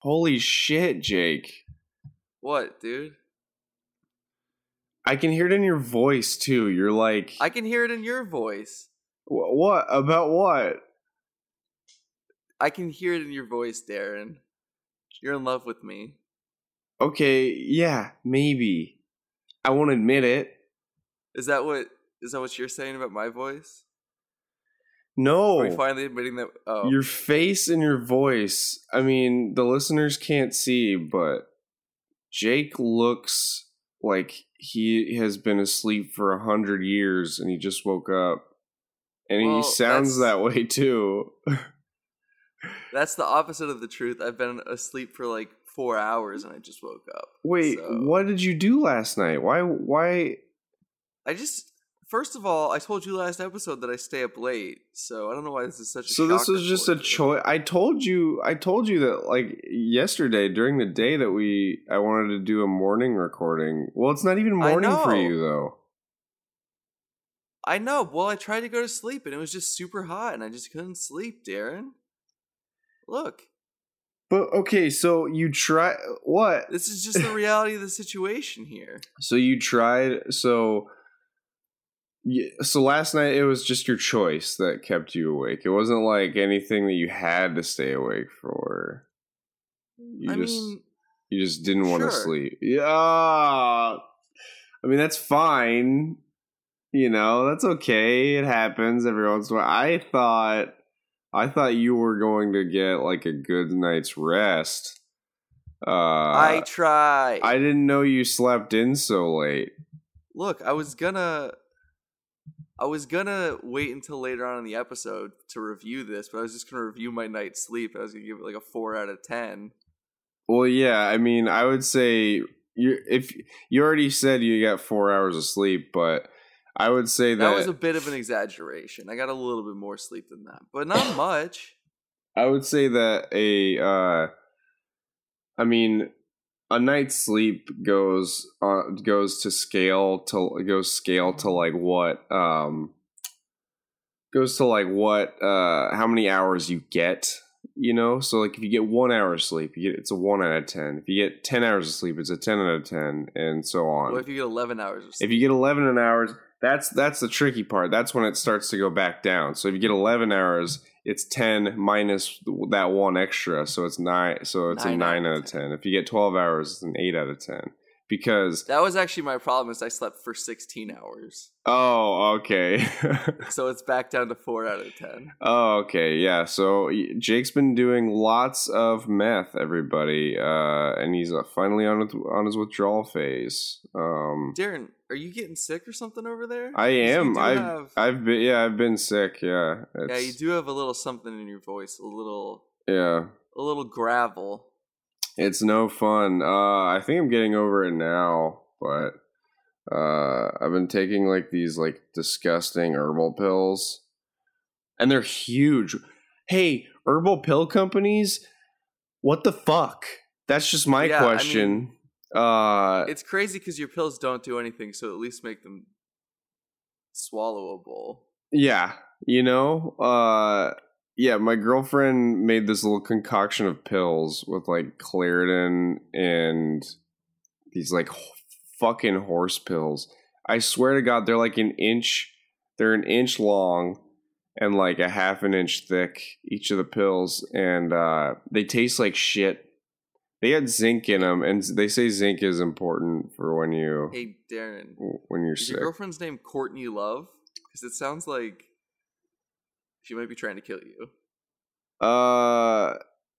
Holy shit, Jake. What, dude? I can hear it in your voice too. You're like, I can hear it in your voice. "Wh- what about what? I can hear it in your voice, Darren. You're in love with me. Okay, yeah, maybe. I won't admit it. Is that what is that what you're saying about my voice? No. Are we finally admitting that? Oh, Your face and your voice. I mean, the listeners can't see, but Jake looks like he has been asleep for a hundred years and he just woke up. And Well, he sounds that way too. that's the opposite of the truth. I've been asleep for like four hours and I just woke up. Wait, So- what did you do last night? Why why I just first of all, I told you last episode that I stay up late, so I don't know why this is such a. So this was just a choice. I told you I told you that like yesterday during the day that we I wanted to do a morning recording. Well, it's not even morning for you though. I know. Well, I tried to go to sleep and it was just super hot, and I just couldn't sleep, Darren. Look, But okay, so you try what? this is just the reality of the situation here. So you tried so y- so last night it was just your choice that kept you awake. It wasn't like anything that you had to stay awake for. You I just mean, you just didn't want to sleep. Yeah. I mean that's fine. You know, that's okay. It happens every once in a while. I thought I thought you were going to get like a good night's rest. Uh I tried. I didn't know you slept in so late. Look, I was gonna. I was gonna wait until later on in the episode to review this, but I was just gonna review my night's sleep. I was gonna give it like a four out of ten. Well, yeah, I mean, I would say you if you already said you got 4 hours of sleep, but I would say that, That was a bit of an exaggeration. I got a little bit more sleep than that, but not much. I would say that a uh I mean, a night's sleep goes uh, goes to scale to goes scale to like what um goes to like what uh how many hours you get you know? So like if you get one hour of sleep you get it's a one out of ten. If you get 10 hours of sleep it's a 10 out of 10 and so on. What if you get eleven hours of sleep? if you get 11 hours that's that's the tricky part. That's when it starts to go back down. So if you get 11 hours it's 10 minus that one extra so it's 9 so it's a Nine out of 10 if you get 12 hours it's an 8 out of 10 because that was actually my problem. Is I slept for sixteen hours, oh okay so it's back down to four out of ten. oh okay yeah so jake's been doing lots of meth everybody uh and he's uh, finally on with, on his withdrawal phase um Darren, are you getting sick or something over there? I am. I've have- I've been yeah, I've been sick, yeah. yeah, you do have a little something in your voice, a little, Yeah. a little gravel. It's no fun. Uh I think I'm getting over it now, but uh I've been taking like these like disgusting herbal pills. And they're huge. Hey, herbal pill companies, what the fuck? That's just my Yeah, I question. uh It's crazy because your pills don't do anything, so at least make them swallowable. Yeah, you know, uh yeah, my girlfriend made this little concoction of pills with like Claritin and these like fucking horse pills. I swear to god they're like an inch they're an inch long and like a half an inch thick each of the pills and uh they taste like shit. They had zinc in them and they say zinc is important for when you Hey, Darren, when you're is sick. your girlfriend's name Courtney Love? Because it sounds like she might be trying to kill you. Uh,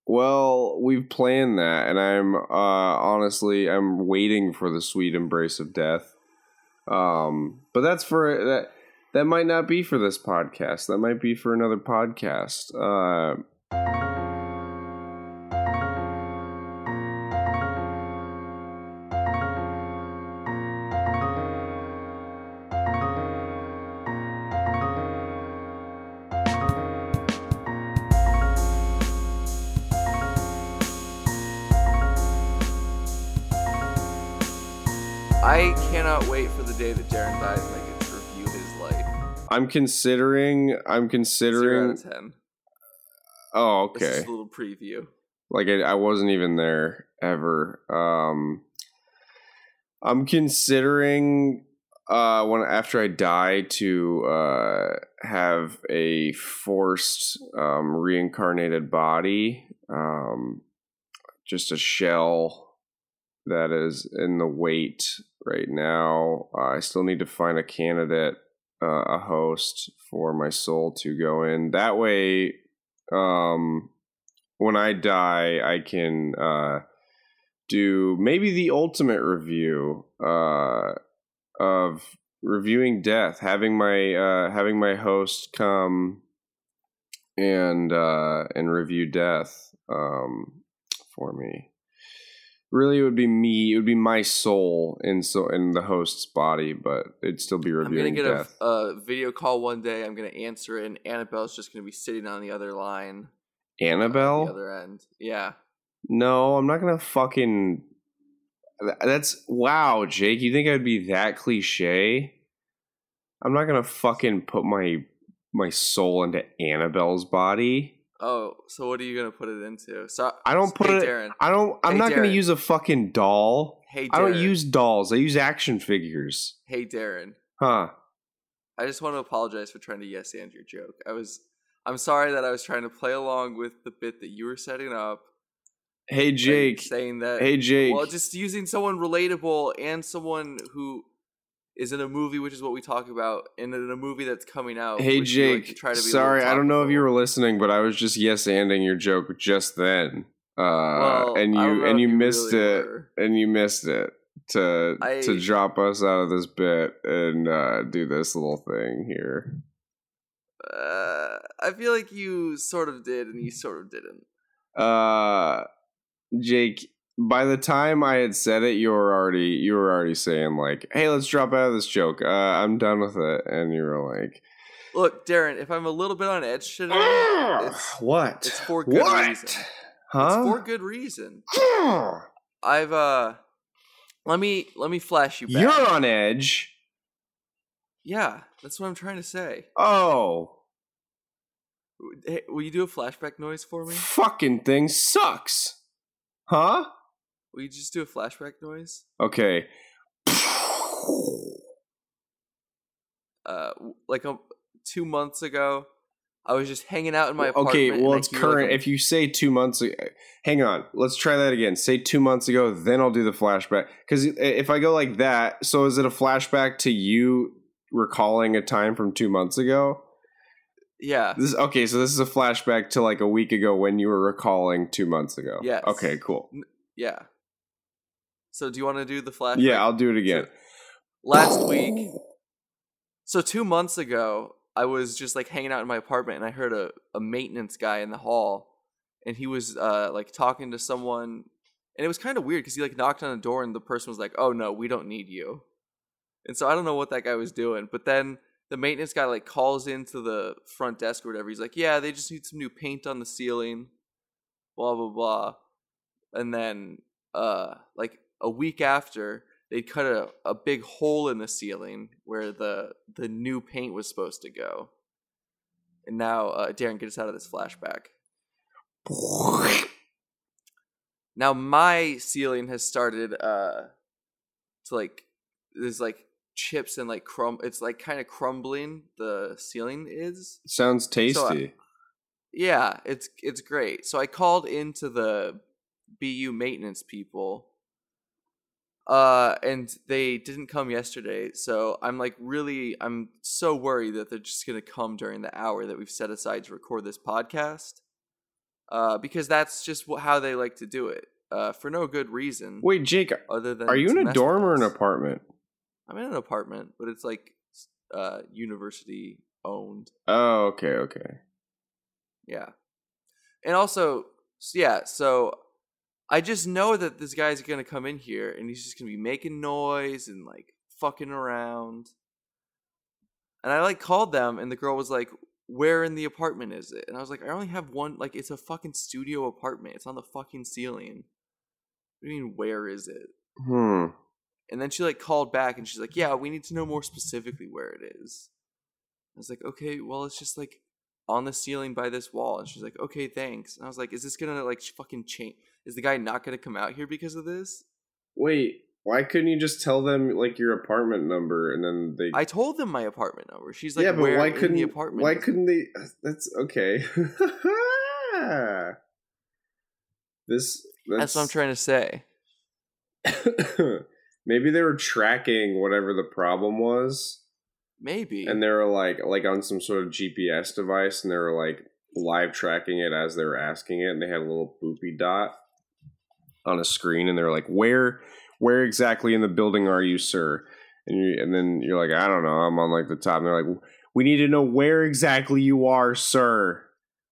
well, we've planned that, and I'm uh honestly I'm waiting for the sweet embrace of death. Um, but that's for that. That might not be for this podcast. That might be for another podcast. Uh, day that Darren dies and I get to review his life. I'm considering. I'm Zero considering. out of ten. Oh, okay. just a little preview. Like I, I wasn't even there ever. Um, I'm considering uh, when after I die to uh, have a forced um, reincarnated body, um, just a shell that is in the wait right now. Uh, I still need to find a candidate, uh, a host for my soul to go in. That way, um, when I die, I can uh, do maybe the ultimate review uh, of reviewing death, having my uh, having my host come and uh, and review death um, for me. Really, it would be me. It would be my soul in so in the host's body, but it'd still be reviewing I'm gonna get death. a, a video call one day. I'm gonna answer it, and Annabelle's just gonna be sitting on the other line, Annabelle? the other end. Yeah, No, I'm not gonna fucking. That's wow, Jake. You think I'd be that cliche? I'm not gonna fucking put my my soul into Annabelle's body. Oh, so what are you gonna put it into? So I don't put hey, it. Darren. I don't. I'm Hey, not gonna use a fucking doll. Hey, Darren. I don't use dolls. I use action figures. Hey, Darren. Huh? I just want to apologize for trying to yes and your joke. I was. I'm sorry that I was trying to play along with the bit that you were setting up. Hey Jake. saying that. Hey Jake. Well, just using someone relatable and someone who is in a movie, which is what we talk about, and in a movie that's coming out. Hey we like to Jake. try to be sorry, I don't know if you were listening, but I was just yes anding your joke just then. Uh, Well, and you and if you missed really it. were. and you missed it to I- to drop us out of this bit and uh, do this little thing here. Uh, I feel like you sort of did, and you sort of didn't. Uh, Jake, by the time I had said it, you were already you were already saying like, "Hey, let's drop out of this joke. Uh, I'm done with it," and you were like, Look, Darren, if I'm a little bit on edge today, it's, "What? it's for good what? reason. Huh? it's for good reason. I've uh, let me let me flash you back. You're on edge. Yeah, that's what I'm trying to say. Oh, Hey, will you do a flashback noise for me? fucking thing sucks. Huh? Will you just do a flashback noise? Okay. Uh, like um, two months ago, I was just hanging out in my apartment. Okay, well, it's like, current. a- if you say two months, ago, hang on. Let's try that again. Say two months ago, then I'll do the flashback. Because if I go like that, so is it a flashback to you recalling a time from two months ago? yeah, This okay. So this is a flashback to like a week ago when you were recalling two months ago. Yeah. Okay. Cool. yeah. So do you want to do the flashback? Yeah, I'll do it again. Last week, so two months ago, I was just like hanging out in my apartment, and I heard a, a maintenance guy in the hall, and he was uh like talking to someone, and it was kind of weird because he like knocked on the door, and the person was like, "Oh no, we don't need you," and so I don't know what that guy was doing, but then the maintenance guy like calls into the front desk or whatever. He's like, "Yeah, they just need some new paint on the ceiling, blah blah blah," and then uh like a week after they'd cut a, a big hole in the ceiling where the the new paint was supposed to go and now uh, darren get us out of this flashback now my ceiling has started uh to like there's like chips and like crumb it's like kind of crumbling the ceiling is Sounds tasty. So, uh, yeah, it's it's great. So I called into the BU maintenance people. Uh and they didn't come yesterday. So I'm like really I'm so worried that they're just to come during the hour that we've set aside to record this podcast. Uh because that's just wh- how they like to do it. Uh for no good reason Wait, Jake, other than are you in a dorm or an apartment? I'm in an apartment, but it's like uh university owned. Oh, okay, okay. Yeah. And also, yeah, so I just know that this guy's to come in here and he's just to be making noise and like fucking around. And I like called them and the girl was like, "Where in the apartment is it?" And I was like, "I only have one like it's a fucking studio apartment. It's on the fucking ceiling." What do you mean where is it? Hmm. And then she like called back and she's like, "Yeah, we need to know more specifically where it is." I was like, "Okay, well, it's just like on the ceiling by this wall." And she's like, "Okay, thanks." And I was like, "Is this gonna like fucking change? Is the guy not gonna come out here because of this?" Wait, why couldn't you just tell them like your apartment number and then they? I told them my apartment number. She's like, yeah, but "Where why couldn't the apartment?" why couldn't they? That's okay. this That's what I'm trying to say. Maybe they were tracking whatever the problem was, Maybe. and they were like like on some sort of GPS device, and they were like live tracking it as they were asking it, and they had a little boopy dot on a screen, and they're like, "Where, where exactly in the building are you, sir?" And you, and then you're like, "I don't know, I'm on like the top." And they're like, "We need to know where exactly you are, sir."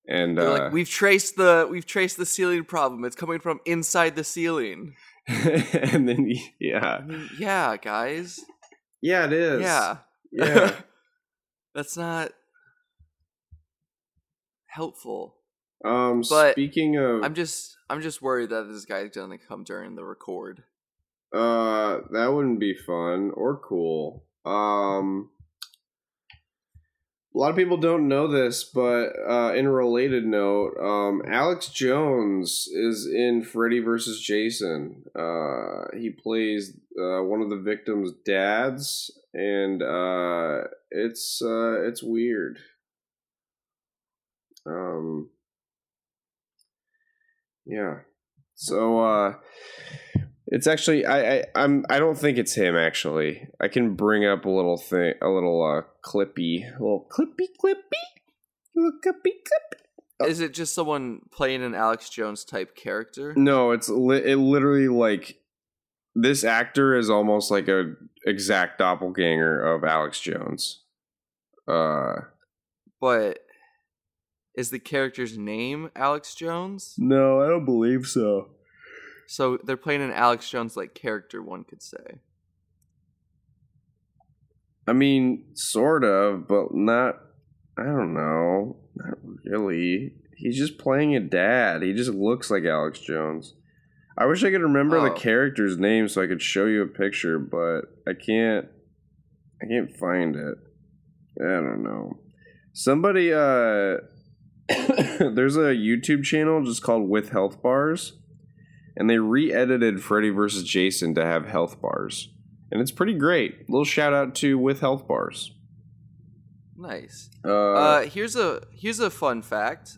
And uh, like, we've traced the we've traced the ceiling problem. It's coming from inside the ceiling. and then yeah, yeah, guys. yeah, it is. Yeah. yeah. That's not helpful. Um, But speaking of, I'm just I'm just worried that this guy's gonna come during the record. uh, that wouldn't be fun or cool. Um, a lot of people don't know this, but uh, in a related note, um, Alex Jones is in Freddy vs. Jason. Uh, he plays uh, one of the victims' dads, and uh, it's uh, it's weird. Um, yeah. So uh it's actually I, I I'm I don't think it's him actually. I can bring up a little thing a little uh clippy a little clippy clippy little clippy clippy. Is it just someone playing an Alex Jones type character? No, it's li- it literally like this actor is almost like a exact doppelganger of Alex Jones. Uh But is the character's name Alex Jones? no, I don't believe so. So they're playing an Alex Jones like character, one could say. I mean, sort of, but not. I don't know. Not really. He's just playing a dad. He just looks like Alex Jones. I wish I could remember the Oh. character's name so I could show you a picture, but I can't. I can't find it. I don't know. Somebody. uh There's a YouTube channel just called With Health Bars, and they re-edited Freddy vs. Jason to have health bars and it's pretty great. little shout out to with health bars. Nice. Uh, Uh, here's a here's a fun fact.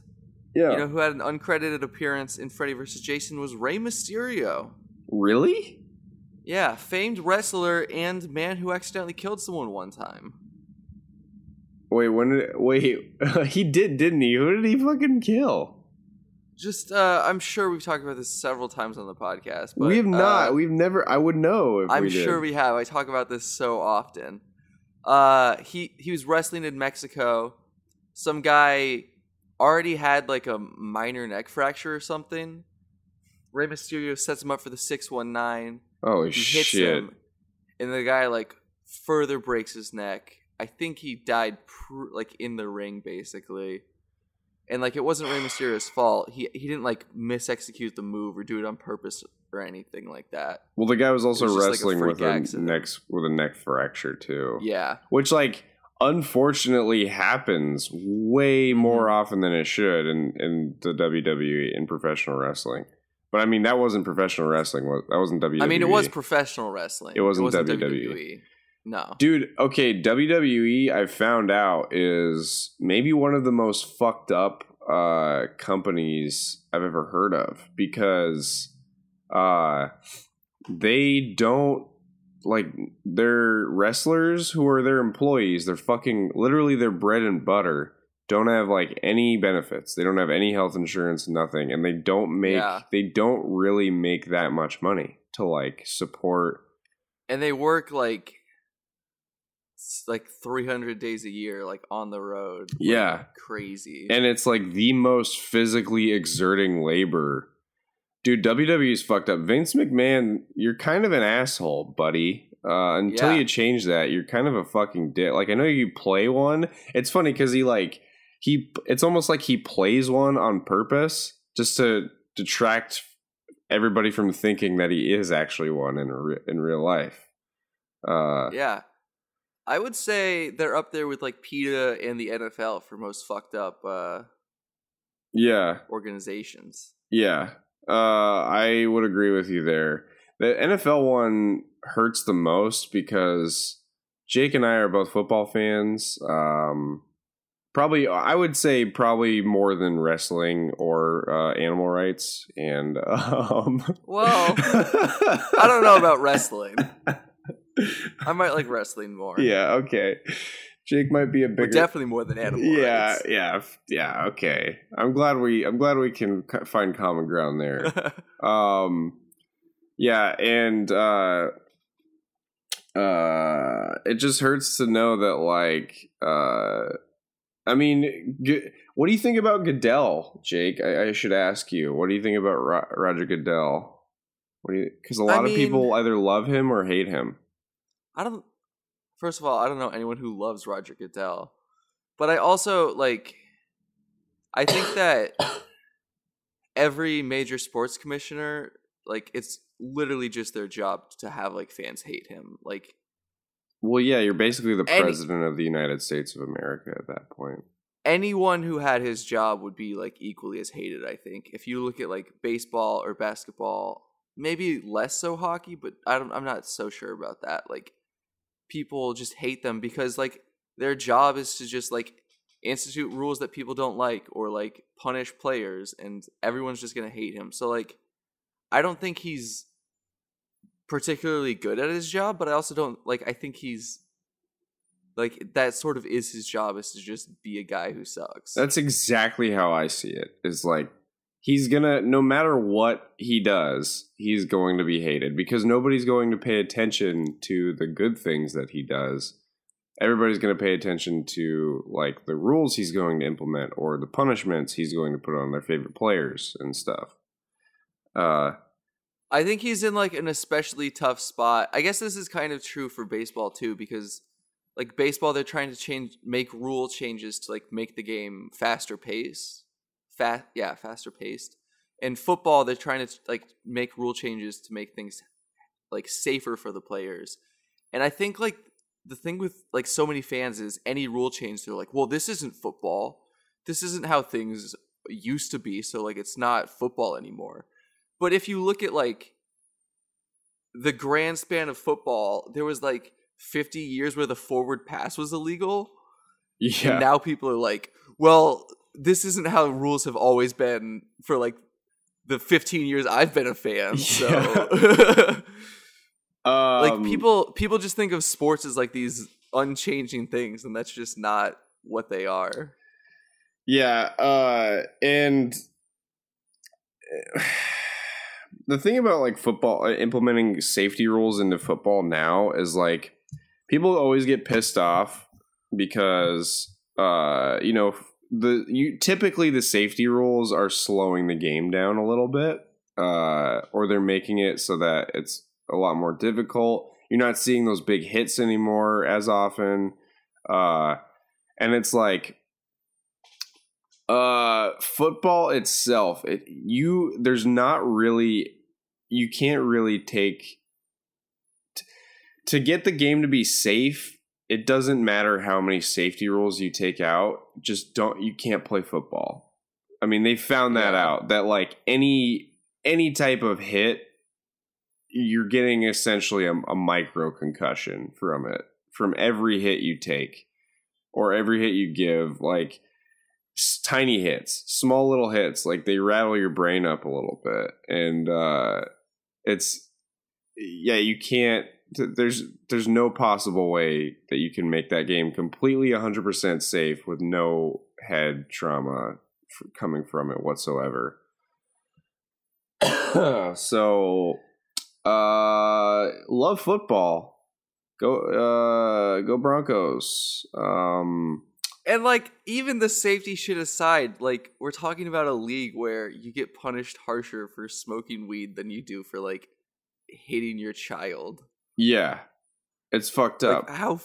yeah, You know who had an uncredited appearance in Freddy vs. Jason was Rey Mysterio. really? Yeah, famed wrestler and man who accidentally killed someone one time. Wait, when did wait? he did, didn't he? Who did he fucking kill? Just, uh, I'm sure we've talked about this several times on the podcast. But, we have not. uh, We've never. I would know if I'm we did. sure we have. I talk about this so often. Uh, he he was wrestling in Mexico. Some guy already had like a minor neck fracture or something. Rey Mysterio sets him up for the six one nine. Oh He hits shit! him, and the guy like further breaks his neck. I think he died pr- like in the ring basically. And like it wasn't Rey Mysterio's fault. He he didn't like misexecute the move or do it on purpose or anything like that. Well, the guy was also was like wrestling freak with a neck with a neck fracture too. Yeah. which like unfortunately happens Mm-hmm. way more often than it should in in the WWE in professional wrestling. But I mean, that wasn't professional wrestling. That wasn't WWE. I mean, it was professional wrestling. It wasn't WWE. No. Dude, okay, WWE I found out is maybe one of the most fucked up uh companies I've ever heard of because uh they don't like their wrestlers who are their employees, they're fucking literally their bread and butter don't have like any benefits. They don't have any health insurance, nothing, and they don't make Yeah. they don't really make that much money to like support And they work like like 300 days a year like on the road. Like, Yeah. Crazy. and it's like the most physically exerting labor. Dude, WWE's fucked up. Vince McMahon, you're kind of an asshole, buddy. Uh, until Yeah. you change that, you're kind of a fucking dick. Like I know you play one. It's funny because he like he. It's almost like he plays one on purpose just to detract everybody from thinking that he is actually one in re- in real life. Uh, yeah. I would say they're up there with like PETA and the NFL for most fucked up uh, Yeah, organizations. yeah. Uh, I would agree with you there. The NFL one hurts the most because Jake and I are both football fans. Um, probably, I would say probably more than wrestling or uh, animal rights. And um, Well, I don't know about wrestling. I might like wrestling more. yeah, okay. Jake might be a But bigger. definitely more than animal yeah, rights. yeah, yeah. Okay, I'm glad we. I'm glad we can find common ground there. um, yeah, and uh, uh, it just hurts to know that, like, uh, I mean, G- what do you think about Goodell, Jake? I, I should ask you. What do you think about Ro- Roger Goodell? What do you? Because a lot of people either love him or hate him. I don't. First of all, I don't know anyone who loves Roger Goodell, but I also like. I think that every major sports commissioner, like, it's literally just their job to have like fans hate him. Like, Well, yeah, you're basically the Any- president of the United States of America at that point. anyone who had his job would be like equally as hated. I think if you look at like baseball or basketball, maybe less so hockey, but I don't. I'm not so sure about that. Like, people just hate them because like their job is to just like institute rules that people don't like or like punish players and everyone's just going to hate him. So like I don't think he's particularly good at his job, but I also don't like I think he's like that sort of is his job is to just be a guy who sucks. That's exactly how I see it. Is like he's gonna no matter what he does, he's going to be hated because nobody's going to pay attention to the good things that he does. Everybody's going to pay attention to like the rules he's going to implement or the punishments he's going to put on their favorite players and stuff. Uh I think he's in like an especially tough spot. I guess this is kind of true for baseball too because like baseball they're trying to change make rule changes to like make the game faster pace. Fast yeah, faster paced. In football they're trying to like make rule changes to make things like safer for the players. And I think like the thing with like so many fans is any rule change they're like, "Well, this isn't football. This isn't how things used to be, so like it's not football anymore." But if you look at like the grand span of football, there was like 50 years where the forward pass was illegal. yeah. And now people are like, well, this isn't how rules have always been for like the 15 years I've been a fan. So like Um, people people just think of sports as like these unchanging things and that's just not what they are. Yeah, uh, and the thing about like football uh, implementing safety rules into football now is like people always get pissed off because uh, you know the you typically the safety rules are slowing the game down a little bit, uh, or they're making it so that it's a lot more difficult. You're not seeing those big hits anymore as often, uh, and it's like uh football itself it you there's not really you can't really take t- to get the game to be safe it doesn't matter how many safety rules you take out just don't you can't play football i mean they found that Yeah. out that like any any type of hit you're getting essentially a, a micro concussion from it from every hit you take or every hit you give like s- tiny hits, small little hits, like they rattle your brain up a little bit, and uh, it's yeah, you can't. Th- There's there's no possible way that you can make that game completely 100% safe with no head trauma coming from it whatsoever. so, uh, love football. Go, uh, go Broncos. Um, And like even the safety shit aside, like we're talking about a league where you get punished harsher for smoking weed than you do for like hitting your child. Yeah, it's fucked up. Like how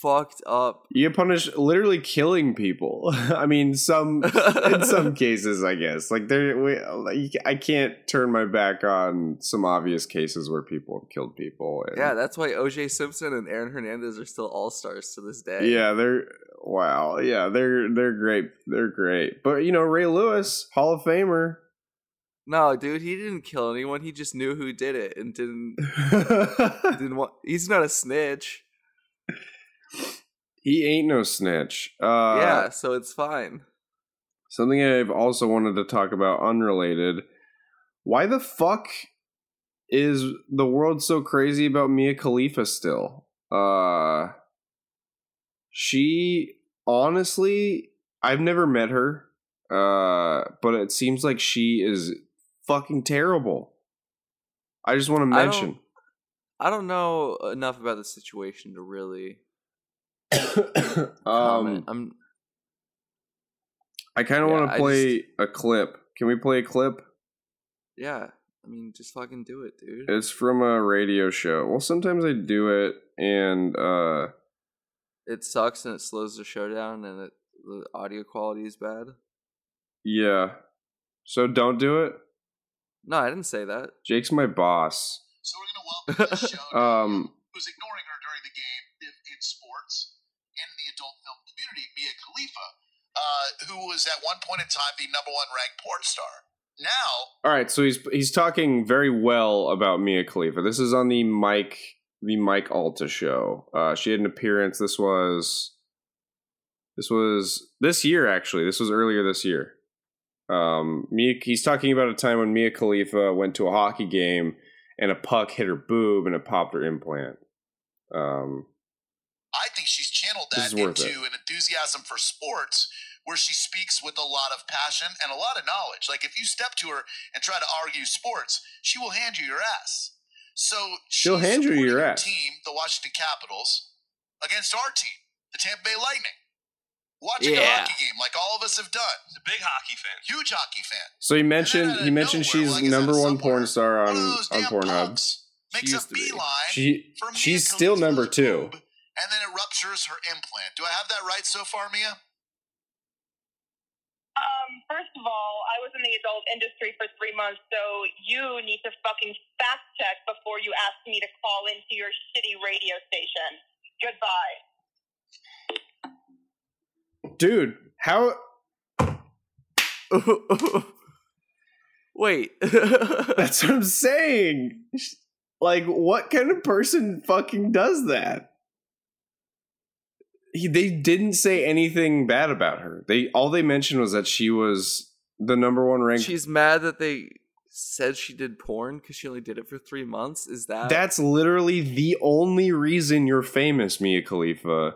fucked up. You get punished literally killing people. I mean, some in some cases, I guess. Like there, we, like, I can't turn my back on some obvious cases where people have killed people. and- Yeah, that's why OJ Simpson and Aaron Hernandez are still all stars to this day. yeah, they're wow. Yeah, they're they're great. They're great. But you know, Ray Lewis, Hall of Famer. No, dude, he didn't kill anyone. He just knew who did it and didn't didn't want. He's not a snitch. he ain't no snitch. Uh, yeah, so it's fine. Something I've also wanted to talk about, unrelated. Why the fuck is the world so crazy about Mia Khalifa still? Uh she honestly, I've never met her. Uh but it seems like she is fucking terrible. I just want to I mention. I don't know enough about the situation to really um. I'm I kind of Yeah, want to play a clip. Can we play a clip? yeah. I mean, just fucking do it, dude. It's from a radio show. Well, sometimes I do it, and uh, it sucks and it slows the show down and it, the audio quality is bad. yeah. So don't do it. No, I didn't say that. Jake's my boss. So we're going to welcome to the show Um, who's ignoring her during the game in, in sports and in the adult film community, Mia Khalifa, uh, who was at one point in time the number one ranked porn star. Now, all right, so he's he's talking very well about Mia Khalifa. This is on the Mike the Mike Calta show. Uh, she had an appearance. This was this was this year actually. This was earlier this year. Um, Mia, he's talking about a time when Mia Khalifa went to a hockey game and a puck hit her boob and it popped her implant. Um, I think she's channeled that that is worth into an enthusiasm for sports where she speaks with a lot of passion and a lot of knowledge. Like if you step to her and try to argue sports, she will hand you your ass. So She'll hand you your ass. team, the Washington Capitals, against our team, the Tampa Bay Lightning. Watching a hockey game like all of us have done. He's a big hockey fan. Huge hockey fan. So he mentioned he mentioned nowhere, she's like, number one porn star on One of on Pornhub. punks She makes a used to be. beeline She she's still number two. boob, and then it ruptures her implant. Do I have that right so far, Mia? Um, first of all, I was in the adult industry for three months, so you need to fucking fact check before you ask me to call into your shitty radio station. Goodbye. Dude, how Wait. that's what I'm saying. Like what kind of person fucking does that? He, they didn't say anything bad about her. They all they mentioned was that she was the number one ranked She's mad that they said she did porn because she only did it for three months. Is that That's literally the only reason you're famous, Mia Khalifa.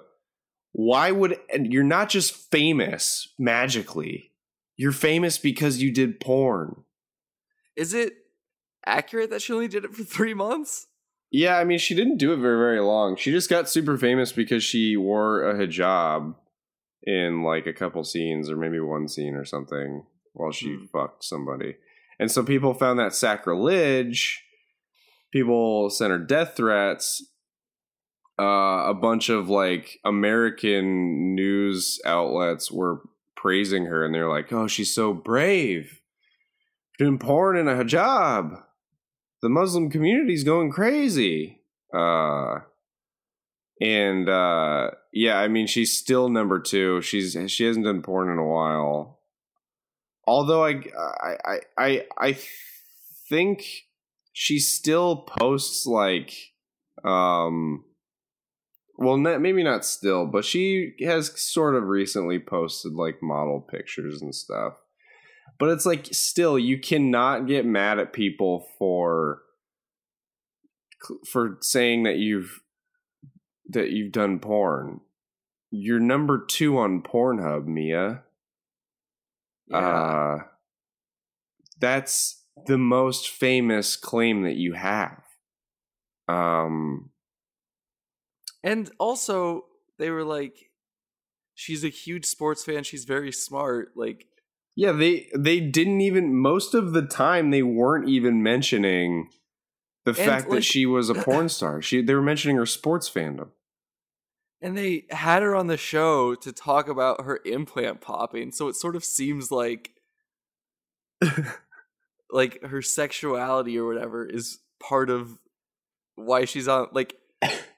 Why would and you're not just famous magically? You're famous because you did porn. is it accurate that she only did it for three months? Yeah, I mean she didn't do it very very long. She just got super famous because she wore a hijab in like a couple scenes or maybe one scene or something while she Hmm. fucked somebody. And so people found that sacrilege. People sent her death threats. Uh, a bunch of like American news outlets were praising her and they're like, oh, she's so brave. Doing porn in a hijab. The Muslim community's going crazy. Uh, and uh, yeah, I mean, she's still number two. She's she hasn't done porn in a while. Although I I I I, think she still posts like um well not, maybe not still but she has sort of recently posted like model pictures and stuff. But it's like still you cannot get mad at people for for saying that you've that you've done porn. You're number two on pornhub mia. Uh that's the most famous claim that you have. Um And also, they were like, she's a huge sports fan. She's very smart. Like, Yeah, they they didn't even most of the time they weren't even mentioning the fact like- that she was a porn star. She they were mentioning her sports fandom. And they had her on the show to talk about her implant popping, so it sort of seems like like her sexuality or whatever is part of why she's on like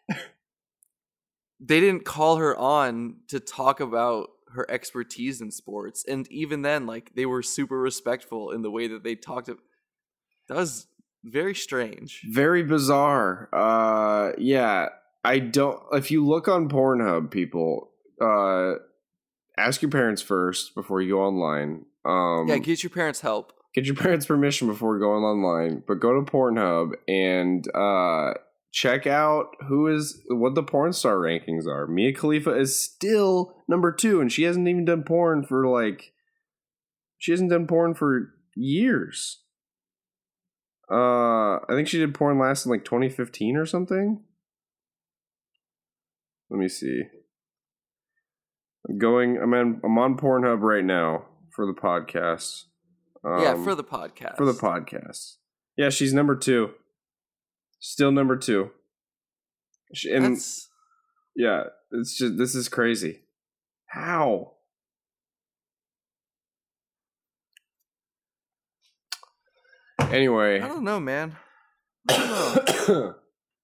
they didn't call her on to talk about her expertise in sports and even then like they were super respectful in the way that they talked to that was very strange Very bizarre. Uh, yeah, I don't. If you look on Pornhub, people, uh, ask your parents first before you go online. Um, yeah get your parents help get your parents' permission before going online. But go to Pornhub and uh, check out who is what the porn star rankings are. Mia Khalifa is still number two, and she hasn't even done porn for like she hasn't done porn for years. Uh, I think she did porn last in like 2015 or something. Let me see. I'm going. I'm on. I'm on Pornhub right now for the podcast. yeah Um, for the podcast for the podcast. Yeah, she's number two. Still number two. And That's, yeah, it's just this is crazy. How? Anyway, i don't know man don't know.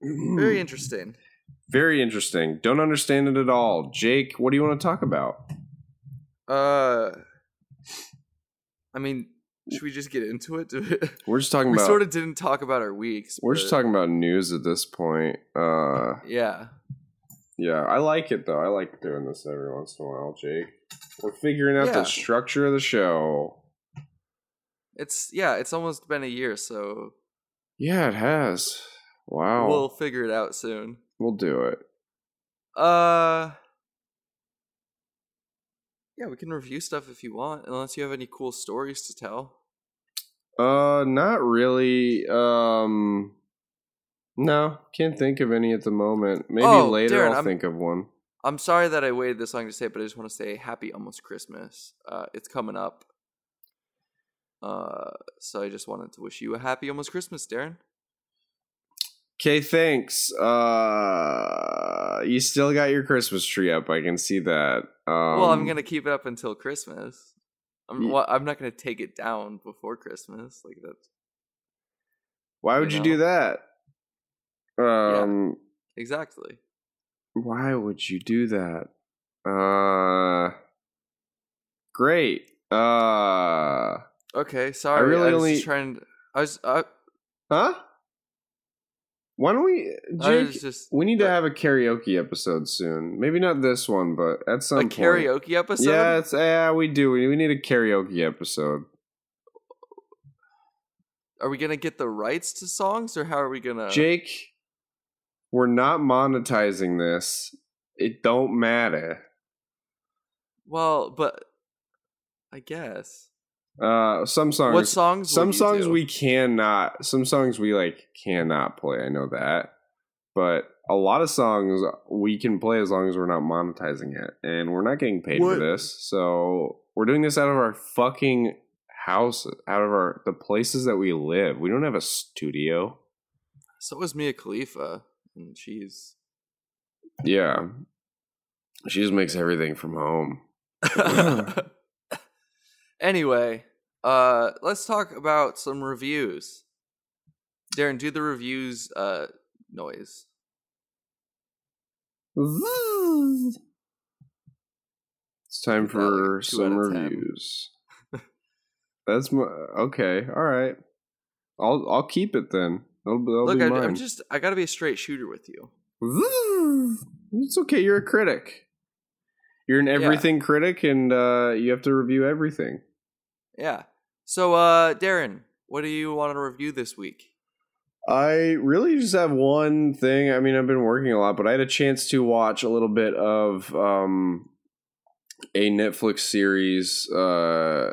very interesting very interesting. Don't understand it at all. Jake, what do you want to talk about? uh i mean should we just get into it We're just talking we about sort of didn't talk about our weeks we're just talking about news at this point. Uh yeah Yeah, I like it though. I like doing this every once in a while, Jake. We're figuring out Yeah. the structure of the show. It's yeah, it's almost been a year, so Yeah, it has. Wow. We'll, figure it out soon. We'll do it. Uh Yeah, we can review stuff if you want, unless you have any cool stories to tell. Uh, not really. Um, no, can't think of any at the moment. Maybe Oh, later Darren, I'll I'm- think of one. I'm sorry that I waited this long to say it, but I just want to say happy almost Christmas. Uh it's coming up. Uh so I just wanted to wish you a happy almost Christmas, Darren. Okay, thanks. Uh, you still got your Christmas tree up. I can see that. Um, well, I'm gonna keep it up until Christmas. I'm Ye- wha- I'm not gonna take it down before Christmas. Like that Why would you you, do that? Um, exactly. why would you do that? Uh, great. Uh, Okay, sorry. I, really was only- just trying. To, I was. I, huh? Why don't we, Jake? just we need to have a karaoke episode soon. Maybe not this one, but at some a point. karaoke episode. Yeah, it's yeah, we do. We, we need a karaoke episode. Are we gonna get the rights to songs, or how are we gonna? Jake, we're not monetizing this. It don't matter. Well, but I guess. Uh, some songs. what songs? some songs do? we cannot. Some songs we like cannot play. I know that, but a lot of songs we can play as long as we're not monetizing it, and we're not getting paid What- for this. So we're doing this out of our fucking house, out of our the places that we live. We don't have a studio. So is Mia Khalifa, and she's. Yeah, she just makes everything from home. anyway, uh, let's talk about some reviews. Darren, do the reviews uh noise. It's time that, like, for some out of 10. reviews. That's my okay. All right, I'll I'll keep it then. That'll, that'll Look, be I. I'm just. I gotta be a straight shooter with you. It's okay. You're a critic. You're an everything critic, and uh, you have to review everything. Yeah. So, uh, Darren, what do you want to review this week? I really just have one thing. I mean, I've been working a lot, but I had a chance to watch a little bit of um, a Netflix series. Uh,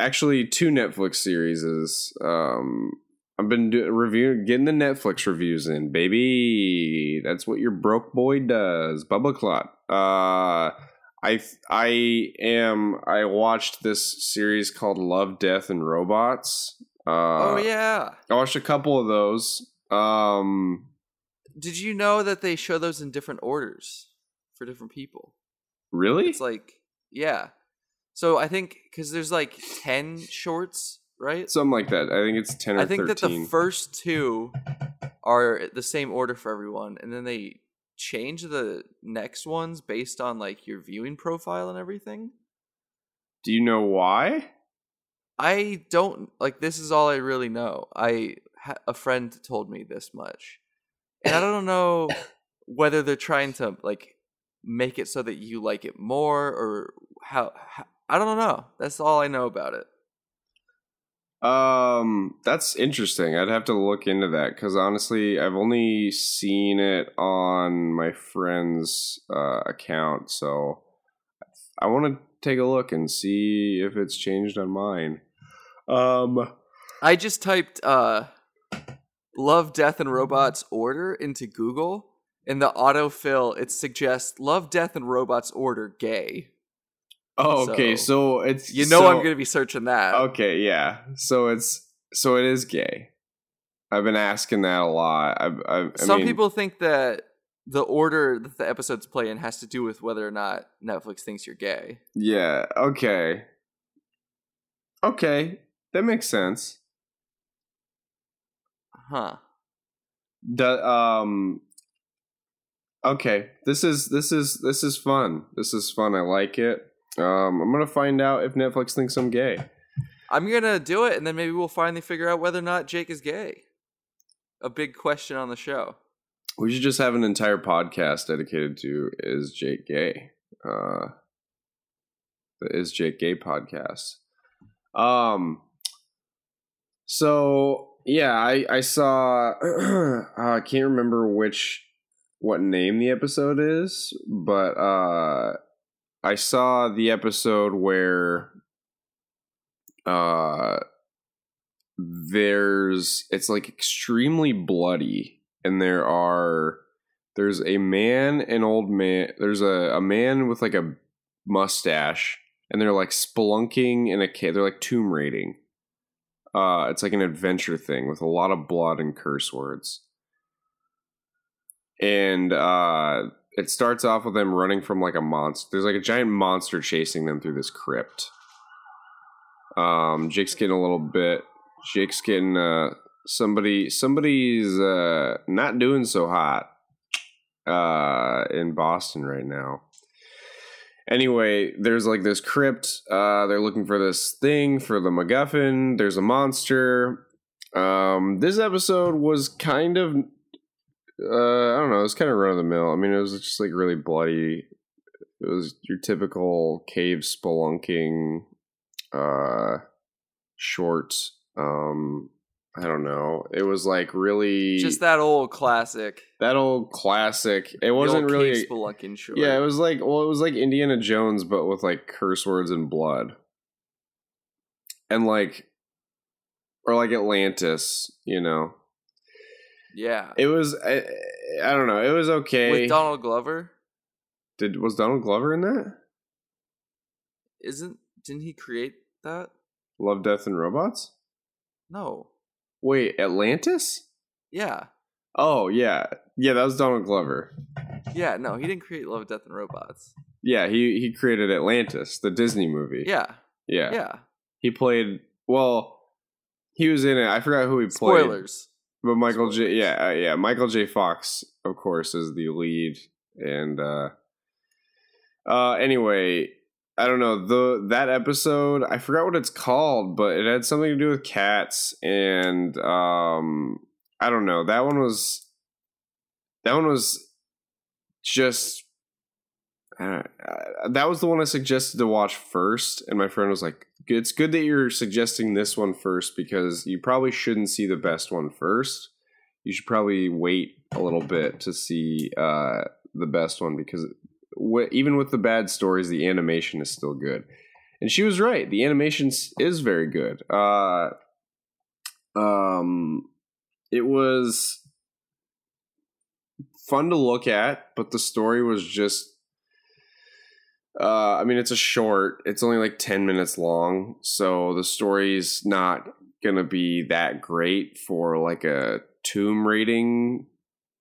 actually, two Netflix series. Um, I've been do- reviewing, getting the Netflix reviews in, baby. That's what your broke boy does. Bubba Clot. Uh, I I am. I watched this series called Love, Death, and Robots. Uh, oh yeah. I watched a couple of those. Um, did you know that they show those in different orders for different people? Really? It's like, yeah. So I think because there's like ten shorts, right? Something like that. I think it's ten or I think that the first two are the same order for everyone, and then they change the next ones based on like your viewing profile and everything. Do you know why? I don't like this is all I really know. I ha- a friend told me this much. And I don't know whether they're trying to like make it so that you like it more or how, how I don't know. That's all I know about it. Um, that's interesting. I'd have to look into that because honestly, I've only seen it on my friend's uh, account, so I want to take a look and see if it's changed on mine. Um, I just typed uh Love Death and Robots order into Google and the autofill it suggests Love Death and Robots order gay. Oh, okay, So, so it's You know so- I'm going to be searching that. Okay, yeah. So it's so it is gay. I've been asking that a lot. I, I, I Some mean, people think that the order that the episodes play in has to do with whether or not Netflix thinks you're gay. Yeah. Okay. Okay, that makes sense. Huh. The um. Okay, this is this is this is fun. This is fun. I like it. Um, I'm gonna find out if Netflix thinks I'm gay. I'm going to do it and then maybe we'll finally figure out whether or not Jake is gay. A big question on the show. We should just have an entire podcast dedicated to "Is Jake Gay?" Uh, the "Is Jake Gay" podcast. Um. So yeah, I I saw. I can't remember which what name the episode is, but uh, I saw the episode where uh there's it's like extremely bloody and there are there's a man an old man there's a, a man with like a mustache and they're like spelunking in a cave they're like tomb raiding. Uh it's like an adventure thing with a lot of blood and curse words. And uh it starts off with them running from like a monster there's like a giant monster chasing them through this crypt. Um jake's getting a little bit jake's getting uh somebody somebody's uh not doing so hot uh in boston right now. Anyway there's like this crypt uh they're looking for this thing for the macguffin there's a monster. Um this episode was kind of uh i don't know it was kind of run of the mill i mean it was just like really bloody. It was your typical cave spelunking uh short um i don't know. It was like really Just that old classic. that old classic. It wasn't really cave spelunking short. yeah it was like well it was like indiana jones but with like curse words and blood. And like or like atlantis you know yeah. it was i, I don't know it was okay With Donald Glover, did was donald glover in that isn't didn't he create that? love death and robots No. wait atlantis Yeah. oh yeah yeah that was donald glover Yeah, no, he didn't create Love, Death, and Robots. yeah he he created atlantis the disney movie Yeah, yeah yeah. he played well he was in it i forgot who he played Spoilers. But Michael J. Yeah, uh, yeah. Michael J. Fox, of course, is the lead, and uh, uh, anyway, I don't know the that episode. I forgot what it's called, but it had something to do with cats, and um, I don't know. That one was that one was just. That was the one I suggested to watch first, and my friend was like, "It's good that you're suggesting this one first because you probably shouldn't see the best one first. You should probably wait a little bit to see uh, the best one because w- even with the bad stories, the animation is still good." And she was right; the animation is very good. Uh, um, it was fun to look at, but the story was just uh, I mean, it's a short. It's only like ten minutes long, so the story's not gonna be that great for like a tomb raiding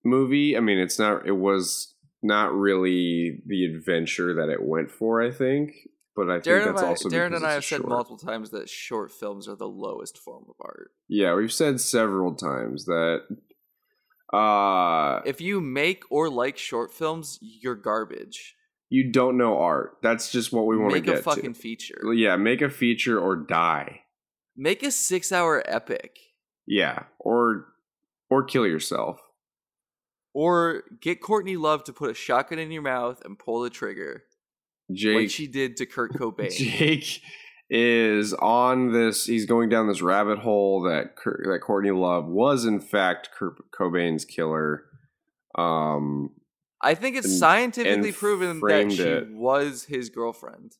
movie. I mean, it's not. It was not really the adventure that it went for. I think, but I think Darren, that's and I, also Darren and I have said short. multiple times that short films are the lowest form of art. Yeah, we've said several times that. Uh, If you make or like short films, you're garbage. You don't know art. That's just what we want to Make get a fucking to. feature. Yeah, make a feature or die. Make a six-hour epic, Yeah, or or kill yourself. or get Courtney Love to put a shotgun in your mouth and pull the trigger, Jake like she did to Kurt Cobain. Jake is on this. He's going down this rabbit hole that Kurt, that Courtney Love was in fact Kurt Cobain's killer. Um, I think it's And- scientifically and proven that she it. was his girlfriend.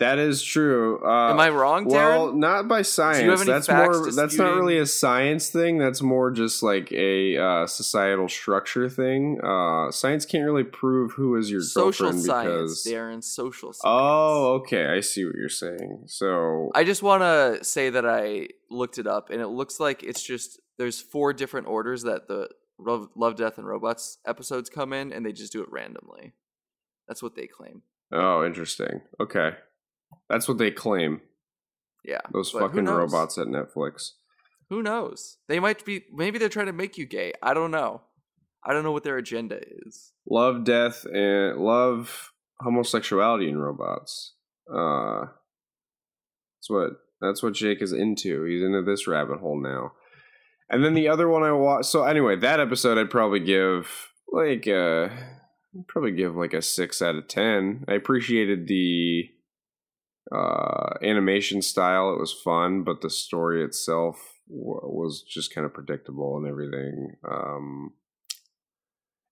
that is true. Uh, Am I wrong, Well, not by science. have any that's more. That's not really a science thing. That's more just like a uh, societal structure thing. Uh, science can't really prove who is your social girlfriend science, because. Darren. Social science. Oh, okay. I see what you're saying. So I just want to say that I looked it up, and it looks like it's just there's four different orders that the Love, Love Death, and Robots episodes come in, and they just do it randomly. That's what they claim. Oh, interesting. Okay. That's what they claim. Yeah, Those fucking robots at Netflix. Who knows? They might be. Maybe they're trying to make you gay. I don't know. I don't know what their agenda is. Love death and love homosexuality in robots. Uh That's what that's what Jake is into. He's into this rabbit hole now. And then the other one I watched so anyway, that episode I'd probably give like uh probably give like a 6 out of 10. I appreciated the uh animation style. It was fun, but the story itself w- was just kind of predictable and everything. Um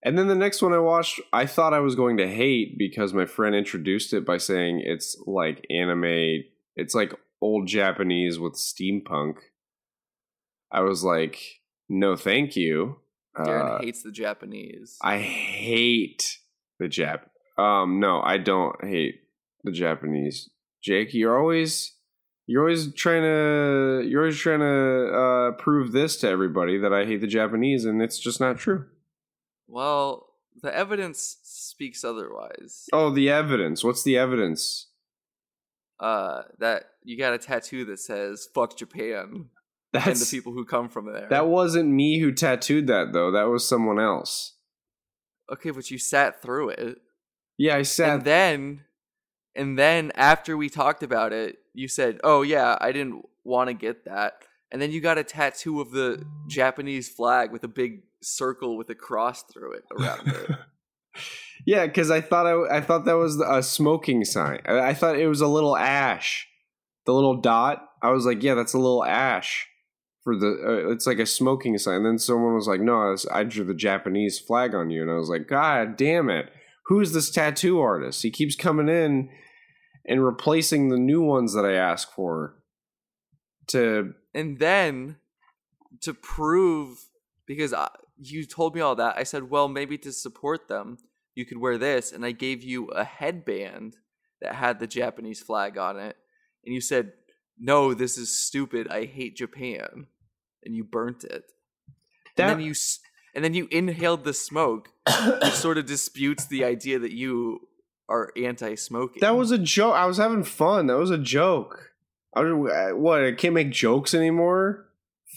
and then the next one I watched, I thought I was going to hate because my friend introduced it by saying it's like anime, it's like old Japanese with steampunk. I was like, no, thank you. Darren Uh, hates the Japanese. I hate the Jap. Um, no, I don't hate the Japanese. Jake, you're always you're always trying to you're always trying to uh, prove this to everybody that I hate the Japanese, and it's just not true. well, the evidence speaks otherwise. Oh, the evidence. What's the evidence? Uh, that you got a tattoo that says "fuck Japan" and the people who come from there. that wasn't me who tattooed that though. That was someone else. okay, but you sat through it. Yeah, I said and then and then after we talked about it you said oh yeah i didn't want to get that and then you got a tattoo of the japanese flag with a big circle with a cross through it around it yeah, because I thought I, I thought that was a smoking sign. I, I thought it was a little ash, the little dot. I was like, yeah, that's a little ash for the. Uh, it's like a smoking sign. then someone was like, no, I, was, I drew the Japanese flag on you, and I was like, God damn it! Who's this tattoo artist? He keeps coming in and replacing the new ones that I ask for. To and then to prove because I, you told me all that i said well maybe to support them you could wear this and i gave you a headband that had the japanese flag on it and you said no this is stupid i hate japan and you burnt it and then you and then you inhaled the smoke which sort of disputes the idea that you are anti-smoking That was a joke. I was having fun. That was a joke. I was, uh, what? I can't make jokes anymore.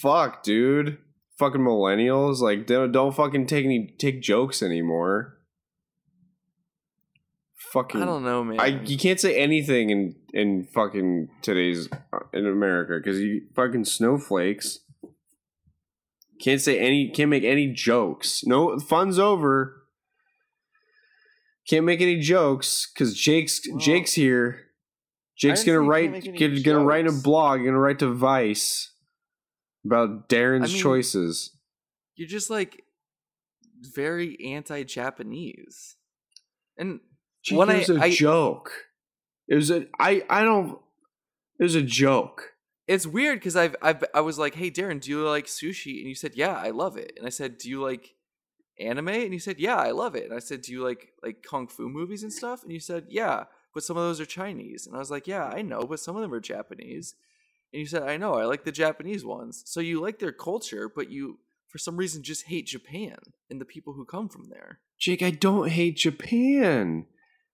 Fuck, dude. Fucking millennials. Like, don't, don't fucking take any take jokes anymore. Fucking. i don't know man I you can't say anything in in fucking today's uh, in America because you fucking snowflakes. Can't say any. Can't make any jokes. No, fun's over. Can't make any jokes because Jake's Jake's here. Jake's gonna say you can't write. Gonna, gonna write a blog. Gonna write to Vice about Darren's I mean, choices. you're just like very anti-Japanese. And Jake, when it I- was a I- joke. It was a. I. I don't. It was a joke. It's weird because I've, I've I was like, "Hey, Darren, do you like sushi?" And you said, "Yeah, I love it." And I said, "Do you like anime?" And you said, "Yeah, I love it." And I said, "Do you like like kung fu movies and stuff?" And you said, "Yeah, but some of those are Chinese." And I was like, "Yeah, I know, but some of them are Japanese." And you said, "I know, I like the Japanese ones." So you like their culture, but you for some reason just hate Japan and the people who come from there. Jake, I don't hate Japan.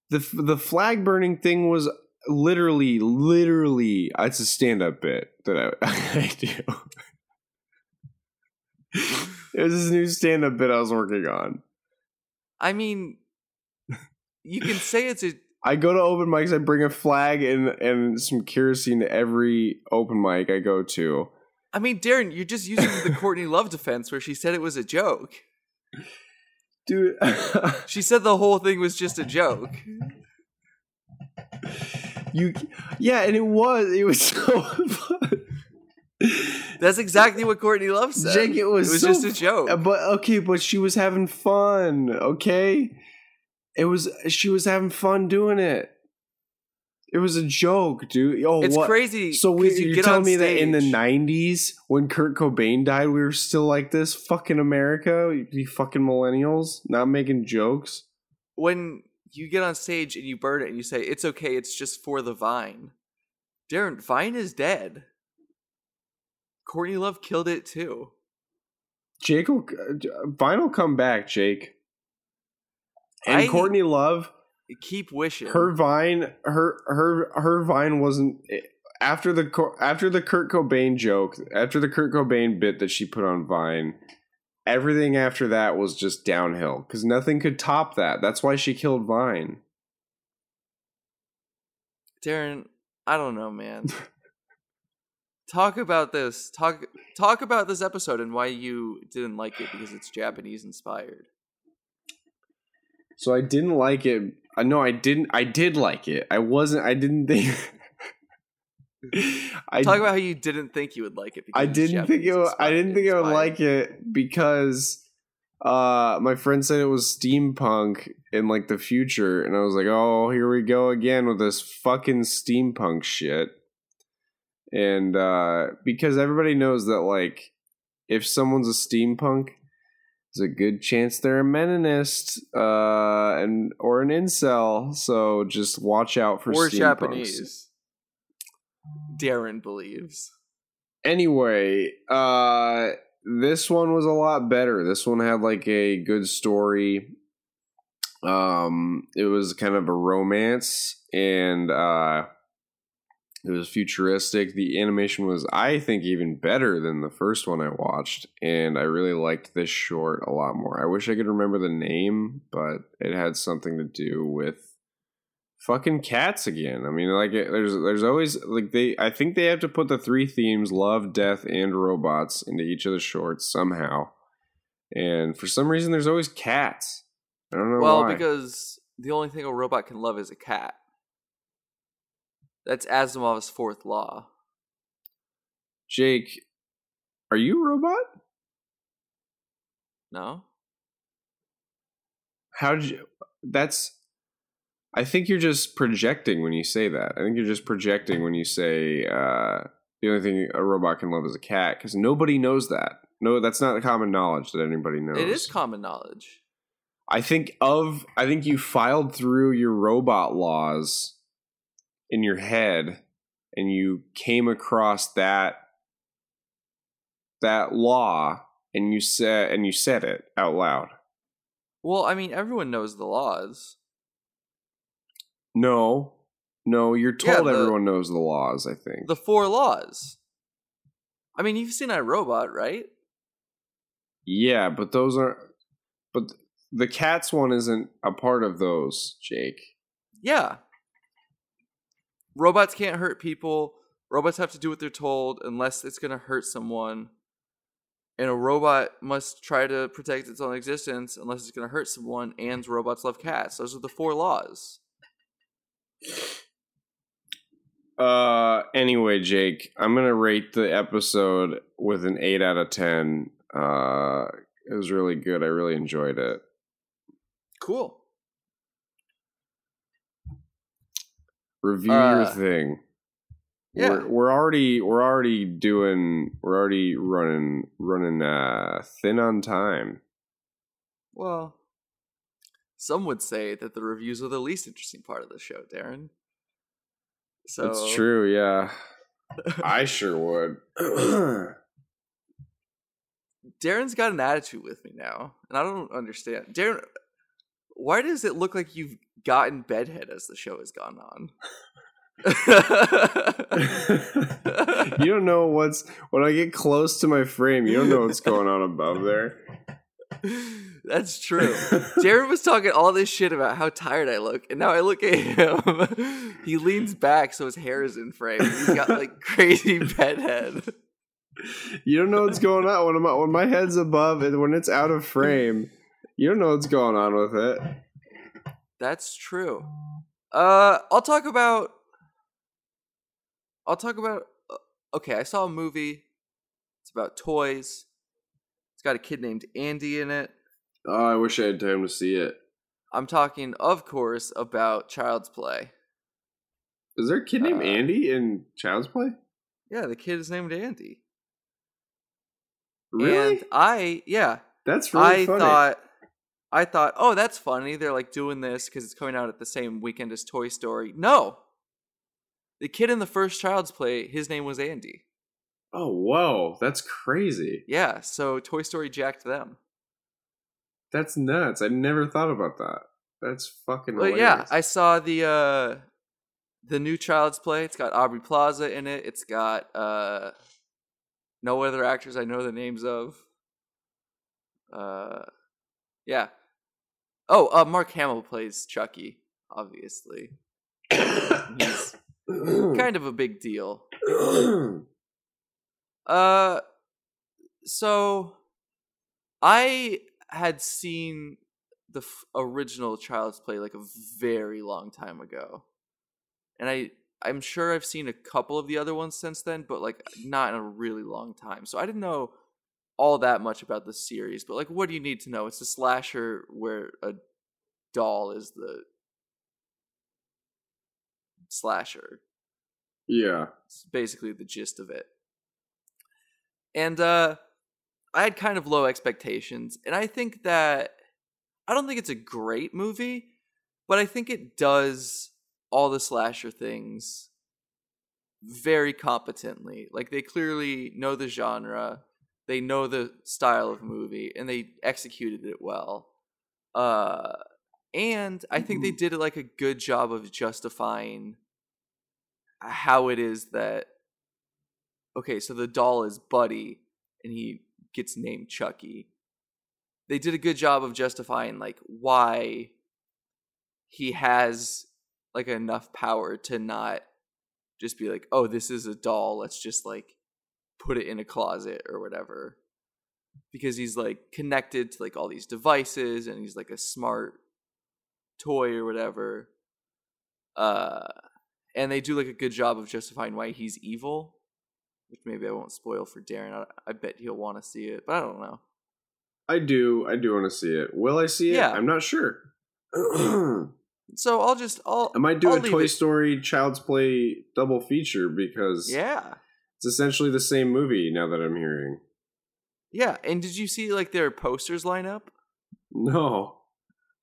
The the flag burning thing was literally, literally, it's a stand up bit that I, I do. it was this new stand up bit I was working on. I mean, you can say it's a I go to open mics, I bring a flag and, and some kerosene to every open mic I go to. I mean, Darren, you're just using the Courtney Love defense where she said it was a joke. Dude, She said the whole thing was just a joke. you, yeah, and it was, it was so fun. That's exactly what Courtney Love said. Jake, it was, it was so just a joke. Uh, but okay, but she was having fun. Okay, it was she was having fun doing it. It was a joke, dude. Oh, it's what? crazy. So you you're telling me that in the '90s, when Kurt Cobain died, we were still like this? Fucking America, you fucking millennials, not making jokes. when you get on stage and you burn it and you say it's okay, it's just for the vine. Darren, Vine is dead. Courtney Love killed it too. Jake will, uh, Vine will come back, Jake. And I- Courtney Love, Keep wishing. her vine her her her vine wasn't eh, after the after the Kurt Cobain joke after the Kurt Cobain bit that she put on Vine everything after that was just downhill cuz nothing could top that that's why she killed Vine Darren, I don't know, man. talk about this. Talk talk about this episode and why you didn't like it because it's Japanese inspired. so I didn't like it I know I didn't I did like it I wasn't I didn't think I Talk about how you didn't think you would like it. Because I didn't think it. I didn't think I would like it because uh my friend said it was steampunk in like the future, and I was like, oh, here we go again with this fucking steampunk shit. And uh because everybody knows that like if someone's a steampunk, there's a good chance they're a meninist uh and or an incel. So just watch out for or steampunks. Japanese. Darren believes. anyway, uh this one was a lot better. This one had like a good story. Um it was kind of a romance and uh it was futuristic. The animation was I think even better than the first one I watched and I really liked this short a lot more. I wish I could remember the name, but it had something to do with fucking cats again. I mean, like there's there's always like they. I think they have to put the three themes: love, death, and robots into each of the shorts somehow. And for some reason, there's always cats. I don't know Well, why. because the only thing a robot can love is a cat. That's Asimov's fourth law. Jake, are you a robot? No? How did you? That's. I think you're just projecting when you say that. I think you're just projecting when you say uh, the only thing a robot can love is a cat, because nobody knows that. No, that's not common knowledge that anybody knows. It is common knowledge. I think of I think you filed through your robot laws in your head and you came across that that law and you said and you said it out loud. Well, I mean, everyone knows the laws. No. No, you're Yeah, told the- everyone knows the laws, I think. The four laws. I mean, you've seen iRobot, right? yeah, but those are but the cats one isn't a part of those, Jake. Yeah. Robots can't hurt people. Robots have to do what they're told unless it's going to hurt someone. And a robot must try to protect its own existence unless it's going to hurt someone. And robots love cats. Those are the four laws. Uh anyway, Jake, I'm gonna rate the episode with an eight out of ten. Uh it was really good. I really enjoyed it. Cool. Review your Uh, thing. yeah. We're, we're already we're already doing we're already running running uh thin on time. Well, some would say that the reviews are the least interesting part of the show, Darren. So It's true, yeah. I sure would. Darren's got an attitude with me now, and I don't understand. Darren, why does it look like you've gotten bedhead as the show has gone on? you don't know what's when I get close to my frame. You don't know what's going on above there. That's true. Jared was talking all this shit about how tired I look, and now I look at him. he leans back so his hair is in frame. He's got like crazy bed head. You don't know what's going on when my when my head's above and when it's out of frame. You don't know what's going on with it. That's true. Uh, I'll talk about. I'll talk about. Uh, okay, I saw a movie. It's about toys. It's got a kid named Andy in it. Oh, I wish I had time to see it. I'm talking, of course, about Child's Play. Is there a kid named Uh, Andy in Child's Play? Yeah, the kid is named Andy. Really? And I, yeah, That's really I funny. thought, I thought, oh, that's funny. They're like doing this because it's coming out at the same weekend as Toy Story. No, the kid in the first Child's Play, his name was Andy. oh, whoa, that's crazy. Yeah, so Toy Story jacked them. That's nuts. I never thought about that. That's fucking. But yeah, I saw the uh the new Child's Play. It's got Aubrey Plaza in it. It's got uh no other actors I know the names of. Uh yeah. Oh, uh Mark Hamill plays Chucky, obviously. He's kind of a big deal. Uh so I had seen the f- original Child's Play like a very long time ago. And I I'm sure I've seen a couple of the other ones since then, but like not in a really long time. So I didn't know all that much about the series, but like what do you need to know? It's a slasher where a doll is the slasher. yeah. It's basically the gist of it. And uh I had kind of low expectations, and I think that I don't think it's a great movie, but I think it does all the slasher things very competently. Like they clearly know the genre, they know the style of movie, and they executed it well. Uh and I think they did like a good job of justifying how it is that okay, so the doll is Buddy and he gets named Chucky. They did a good job of justifying like why he has like enough power to not just be like, "Oh, this is a doll. Let's just like put it in a closet or whatever." Because he's like connected to like all these devices and he's like a smart toy or whatever. Uh and they do like a good job of justifying why he's evil, which maybe I won't spoil for Darren. I, I bet he'll want to see it, but I don't know. I do. I do want to see it. Will I see it? Yeah. I'm not sure. So I'll just I'll might do I'll a Toy it- Story Child's Play double feature because Yeah, it's essentially the same movie now that I'm hearing. yeah. And did you see like their posters line up? No.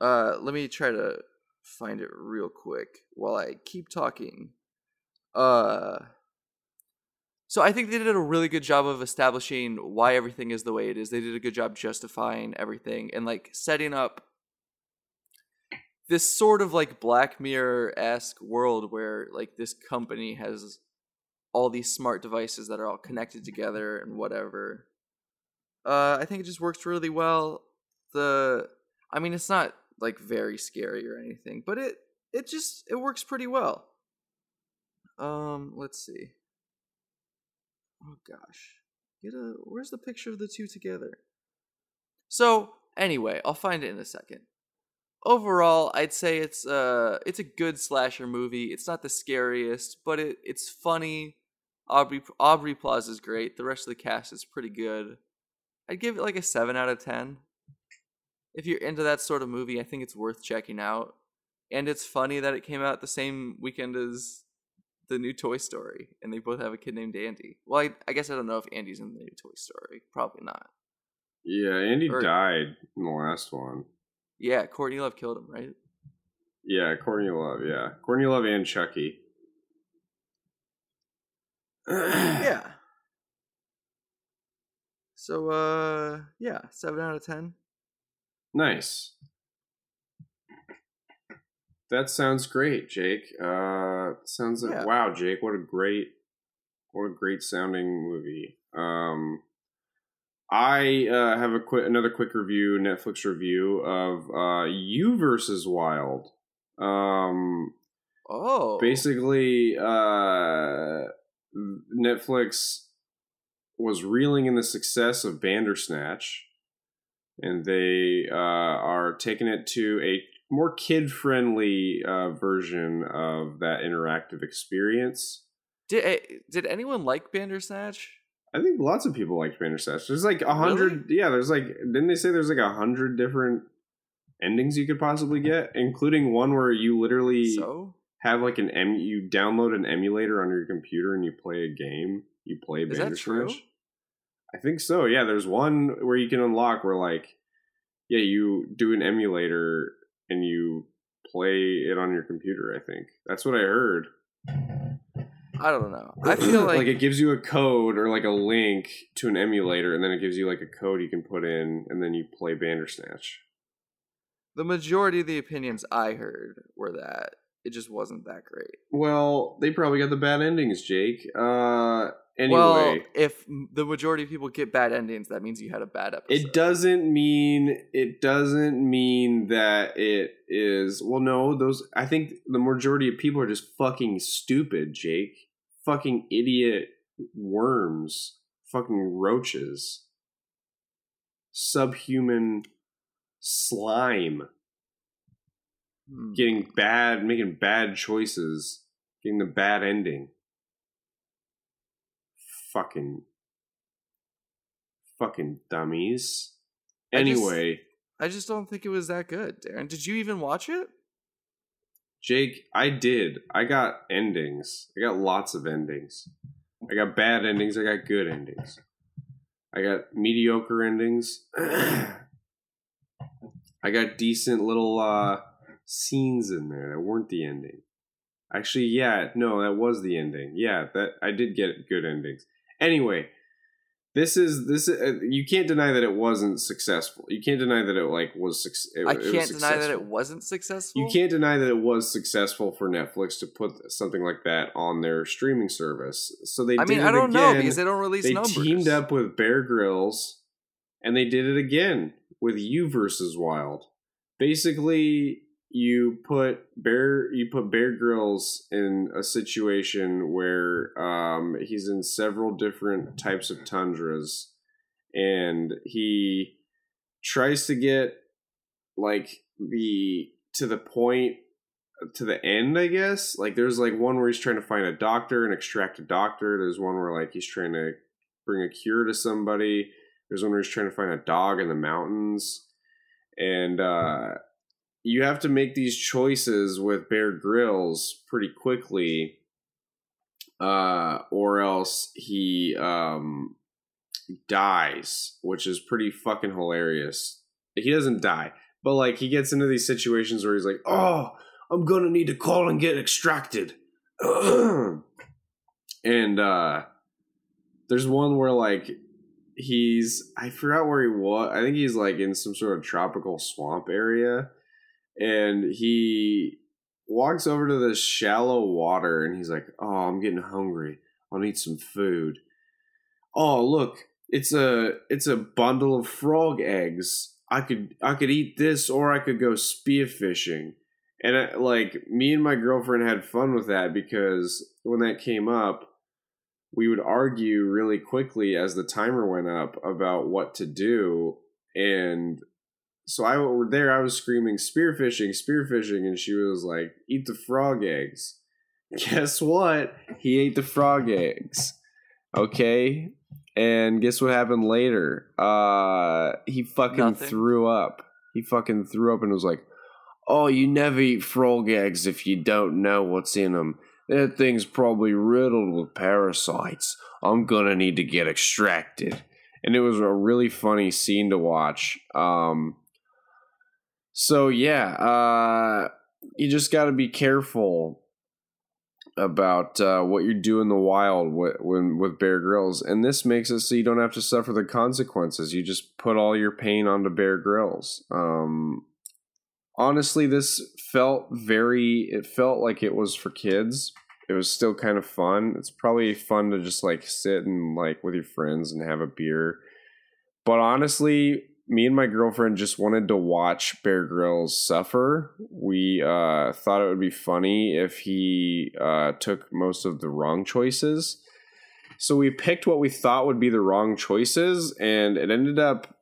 Uh, let me try to find it real quick while I keep talking. Uh, so I think they did a really good job of establishing why everything is the way it is. They did a good job justifying everything and like setting up this sort of like Black Mirror esque world where like this company has all these smart devices that are all connected together and whatever. Uh, I think it just works really well. The, I mean, it's not like very scary or anything, but it it just it works pretty well. Um, let's see. Oh gosh, get a where's the picture of the two together? So anyway, I'll find it in a second. Overall, I'd say it's uh it's a good slasher movie. It's not the scariest, but it it's funny. Aubrey Aubrey Plaza's great. The rest of the cast is pretty good. I'd give it like a seven out of ten. If you're into that sort of movie, I think it's worth checking out. And it's funny that it came out the same weekend as the new Toy Story, and they both have a kid named Andy. Well, I, I guess I don't know if Andy's in the new Toy Story. Probably not. Yeah, Andy Or- died in the last one. Yeah, Courtney Love killed him, right? Yeah, Courtney Love. Yeah, Courtney Love and Chucky. yeah. So uh yeah, seven out of ten. Nice. That sounds great, Jake. Uh sounds like Yeah. wow, Jake, what a great what a great sounding movie. Um I uh, have a quick another quick review, Netflix review of uh You versus Wild. Um Oh, basically uh netflix was reeling in the success of bandersnatch and they uh, are taking it to a more kid-friendly uh, version of that interactive experience Did eh, did anyone like Bandersnatch? i think lots of people liked bandersnatch there's like a hundred yeah there's like didn't they say there's like a hundred different endings you could possibly get including one where you literally So have like an em you download an emulator on your computer and you play a game. You play Is Bandersnatch. I think so. Yeah, there's one where you can unlock where like yeah, you do an emulator and you play it on your computer, I think. That's what I heard. I don't know. I feel like, it gives you a code or like a link to an emulator and then it gives you like a code you can put in and then you play Bandersnatch. the majority of the opinions I heard were that it just wasn't that great. Well, they probably got the bad endings, Jake. Uh anyway, Well, if the majority of people get bad endings, that means you had a bad episode. It doesn't mean it doesn't mean that it is well no, those I think the majority of people are just fucking stupid, Jake. Fucking idiot worms. Fucking roaches. Subhuman slime. Hmm. Getting bad making bad choices. Getting the bad ending. Fucking fucking dummies. I just- Anyway, I just don't think it was that good, Darren. Did you even watch it? Jake, I did. I got endings. I got lots of endings. I got bad endings. I got good endings. I got mediocre endings. I got decent little uh, scenes in there that weren't the ending. Actually, yeah, no, that was the ending. Yeah, that I did get good endings. Anyway, this is this. Uh, you can't deny that it wasn't successful. You can't deny that it like was. It, I it was can't deny that it wasn't successful. You can't deny that it was successful for Netflix to put something like that on their streaming service. So they I mean, I don't know because they don't release They numbers. teamed up with Bear Grylls and they did it again with You versus Wild. Basically, you put Bear you put Bear Grylls in a situation where um, he's in several different types of tundras and he tries to get like the to the point to the end i guess? Like there's like one where he's trying to find a doctor and extract a doctor. There's one where like he's trying to bring a cure to somebody. There's one where he's trying to find a dog in the mountains. And uh you have to make these choices with bear grylls pretty quickly uh or else he um dies which is pretty fucking hilarious. He doesn't die but like he gets into these situations where he's like oh i'm gonna need to call and get extracted. And uh there's one where like he's i forgot where he was i think he's like in some sort of tropical swamp area and he walks over to this shallow water and he's like oh i'm getting hungry. I'll need some food. Oh look it's a it's a bundle of frog eggs. I could i could eat this or i could go spearfishing and I, like me and my girlfriend had fun with that because when that came up we would argue really quickly as the timer went up about what to do. And so i were there i was screaming spearfishing spearfishing and she was like eat the frog eggs guess what he ate the frog eggs okay and guess what happened later uh he fucking Nothing. threw up he fucking threw up and was like oh you never eat frog eggs if you don't know what's in them that thing's probably riddled with parasites. I'm gonna need to get extracted. And it was a really funny scene to watch. Um, so yeah, uh, you just got to be careful about uh, what you do in the wild with, when with Bear Grylls, and this makes it so you don't have to suffer the consequences. You just put all your pain onto Bear Grylls. Um, honestly, this felt very. It felt like it was for kids. It was still kind of fun. It's probably fun to just like sit and like with your friends and have a beer. But honestly, me and my girlfriend just wanted to watch Bear Grylls suffer. We uh, thought it would be funny if he uh, took most of the wrong choices. So we picked what we thought would be the wrong choices, and it ended up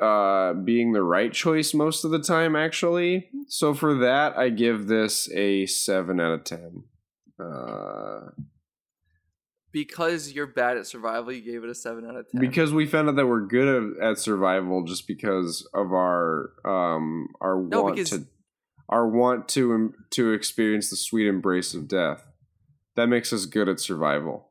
uh, being the right choice most of the time, actually. So for that, I give this a 7 out of 10. Because you're bad at survival, you gave it a seven out of ten. because we found out that we're good at, at survival just because of our um our No, want because- to our want to to experience the sweet embrace of death. That makes us good at survival.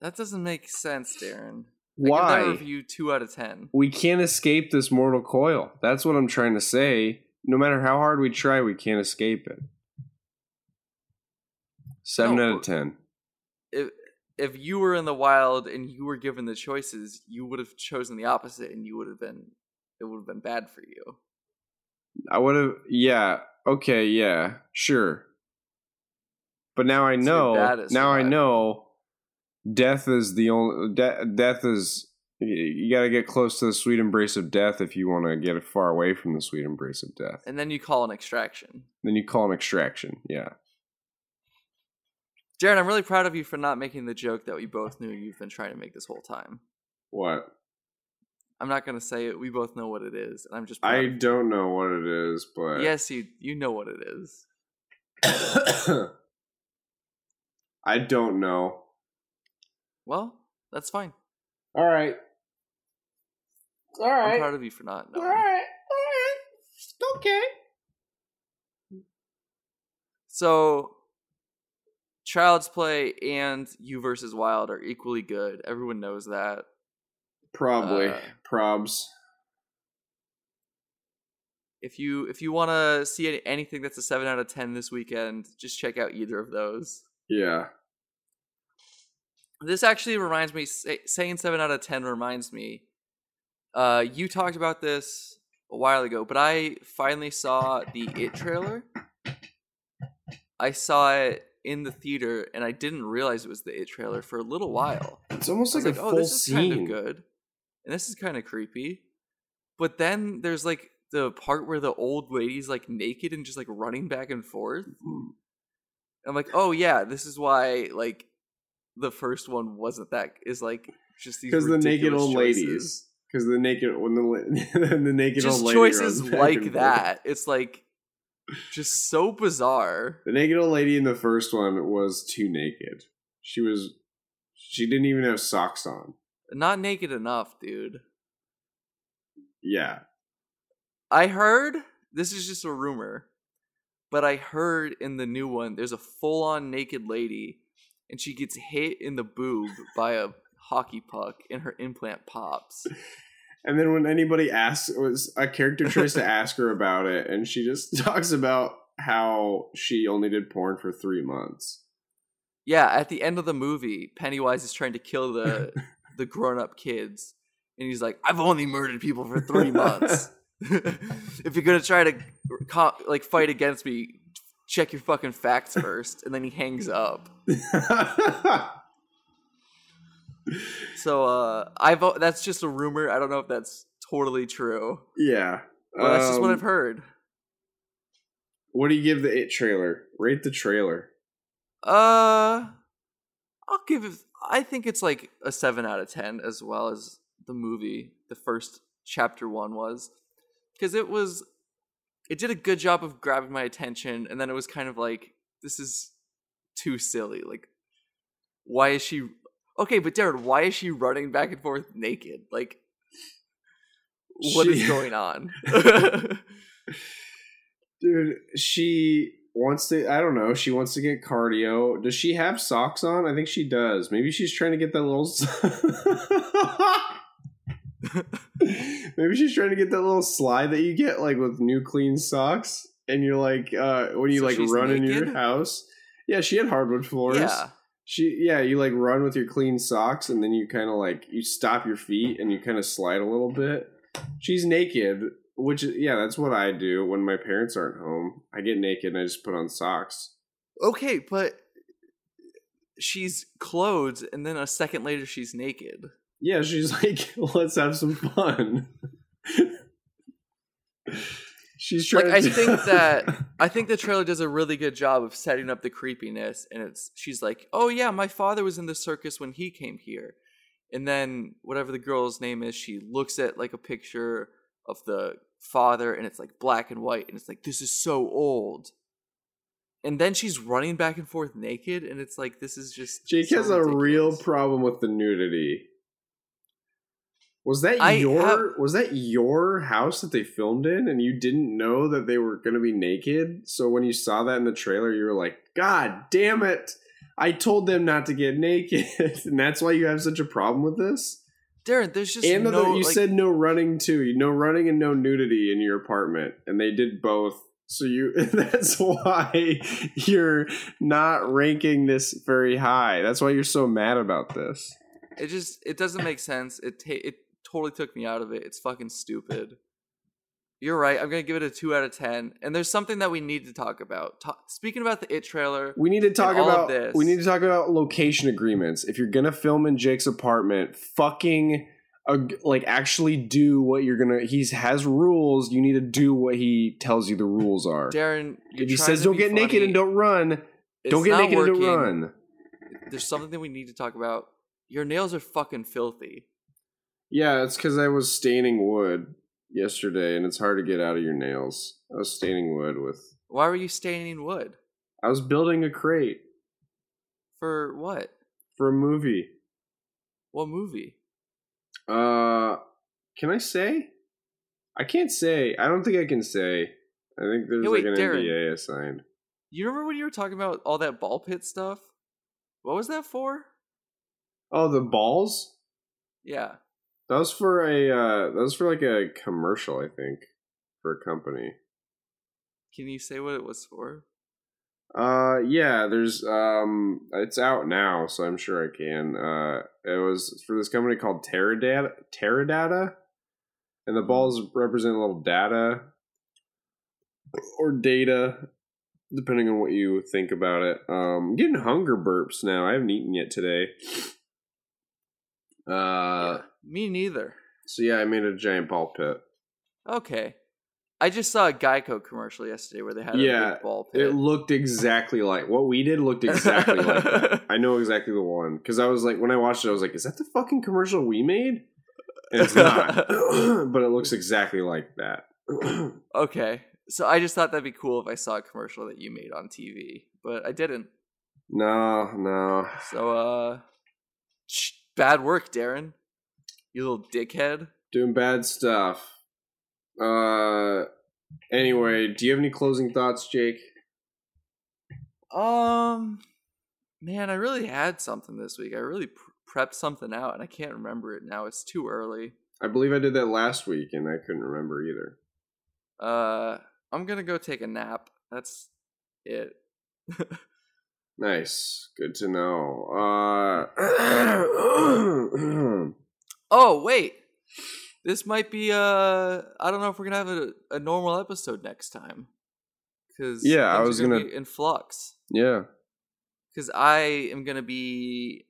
That doesn't make sense, Darren. I why give that review two out of ten. we can't escape this mortal coil. That's what i'm trying to say. No matter how hard we try we can't escape it. 7 No, out of 10 If if you were in the wild and you were given the choices, you would have chosen the opposite, and you would have been it would have been bad for you. I would have, yeah, okay, yeah, sure. But now I So know. bad Now I know. Death is the only. De- death is. You got to get close to the sweet embrace of death if you want to get far away from the sweet embrace of death. And then you call an extraction. Then you call an extraction. Yeah. Darren, I'm really proud of you for not making the joke that we both knew you've been trying to make this whole time. What? I'm not gonna say it. We both know what it is, and I'm just. I don't know what it is, but Yes, you you know what it is. I don't know. Well, that's fine. All right. All right. I'm proud of you for not All knowing. right. All right. Okay. So, Child's Play and You versus Wild are equally good. Everyone knows that. Probably. Uh, Probs. If you if you want to see any- anything that's a seven out of ten this weekend, just check out either of those. Yeah. This actually reminds me. Saying seven out of ten reminds me. Uh, you talked about this a while ago, but I finally saw the It trailer. I saw it in the theater, and I didn't realize it was the It trailer for a little while. It's almost like, like, a oh, full this is kind of good, and this is kind of creepy. But then there's like the part where the old lady's like naked and just like running back and forth. Mm. I'm like, oh yeah, this is why like the first one wasn't that is like just these Because the naked old choices. ladies. Because the naked when the the naked just old lady choices runs back and like that. It's like just so bizarre. The naked old lady in the first one was too naked. She was. She didn't even have socks on. Not naked enough, dude. Yeah. I heard this is just a rumor, but I heard in the new one there's a full on naked lady and she gets hit in the boob by a hockey puck and her implant pops. And then when anybody asks, was a character tries to ask her about it, and she just talks about how she only did porn for three months. Yeah, at the end of the movie, Pennywise is trying to kill the the grown up kids, and he's like, "I've only murdered people for three months. if you're gonna try to like fight against me, check your fucking facts first. And then he hangs up. So uh, I've that's just a rumor. I don't know if that's totally true, yeah. but that's just what Um, I've heard. What do you give the It trailer? Rate the trailer. Uh, I'll give it. I think it's like a seven out of ten, as well as the movie. The first chapter one was because it was. It did a good job of grabbing my attention, and then it was kind of like this is too silly. Like, why is she? Okay, but Darren, why is she running back and forth naked? Like, what is She- going on? Dude, she wants to. I don't know. She wants to get cardio. Does she have socks on? I think she does. Maybe she's trying to get that little. Maybe she's trying to get that little slide that you get like with new clean socks, and you're like, uh, when you So like run in your house, Yeah, she had hardwood floors. Yeah. She yeah, you like run with your clean socks and then you kind of like you stop your feet and you kind of slide a little bit. She's naked, which yeah, that's what I do when my parents aren't home. I get naked and I just put on socks. Okay, but she's clothed, and then a second later she's naked. Yeah, she's like, let's have some fun. she's trying. Like, trying. I to think that- I think the trailer does a really good job of setting up the creepiness, and it's she's like, "Oh yeah, my father was in the circus when he came here," and then whatever the girl's name is, she looks at like a picture of the father, and it's like black and white, and it's like this is so old. And then she's running back and forth naked, and it's like this is just Jake so has a real problem with the nudity. Was that I your have- was that your house that they filmed in and you didn't know that they were going to be naked? So when you saw that in the trailer you were like, "God damn it. I told them not to get naked." and that's why you have such a problem with this? Darren, there's just and the- you like- said no running too. No running and no nudity in your apartment and they did both. So you that's why you're not ranking this very high. That's why you're so mad about this. it just it doesn't make sense. It ta- it totally took me out of it. It's fucking stupid. You're right. I'm gonna give it a two out of ten. And there's something that we need to talk about. Ta- speaking about the It trailer, We need to talk about this- we need to talk about location agreements. If you're gonna film in Jake's apartment, fucking uh, like actually do what you're gonna. He has rules. You need to do what he tells you the rules are. Darren, if he says don't get naked and don't run, don't get naked and don't run. There's something that we need to talk about. Your nails are fucking filthy. Yeah, it's because I was staining wood yesterday, and it's hard to get out of your nails. I was staining wood with. Why were you staining wood? I was building a crate For what? for a movie. What movie? Uh, can I say? I can't say. I don't think I can say. I think there's Hey, wait, like an Darren. NDA assigned. You remember when you were talking about all that ball pit stuff? What was that for? Oh, the balls. Yeah. That was for a. Uh, that was for like a commercial, I think, for a company. Can you say what it was for? Uh, yeah. There's um, it's out now, so I'm sure I can. Uh, it was for this company called Teradata. Teradata, and the balls represent a little data or data, depending on what you think about it. Um, I'm getting hunger burps now. I haven't eaten yet today. Uh, Yeah, me neither. so yeah, I made a giant ball pit. Okay. I just saw a Geico commercial yesterday where they had a Yeah, big ball pit. It looked exactly like what we did. Looked exactly like that. I know exactly the one because I was like, when I watched it, I was like, "Is that the fucking commercial we made?" And it's not, but it looks exactly like that. okay. So I just thought that'd be cool if I saw a commercial that you made on TV, but I didn't. no, no. So uh sh- bad work, Darren. You little dickhead. Doing bad stuff. Uh. Anyway, do you have any closing thoughts, Jake? Um man, I really had something this week. I really pr- prepped something out and I can't remember it now. It's too early. I believe I did that last week, and I couldn't remember either. Uh I'm going to go take a nap. That's it. Nice, good to know. Uh. Oh, wait. This might be uh I don't know if we're going to have a, a normal episode next time. Cuz Yeah, I was gonna- be in flux. yeah. Cuz I am going to be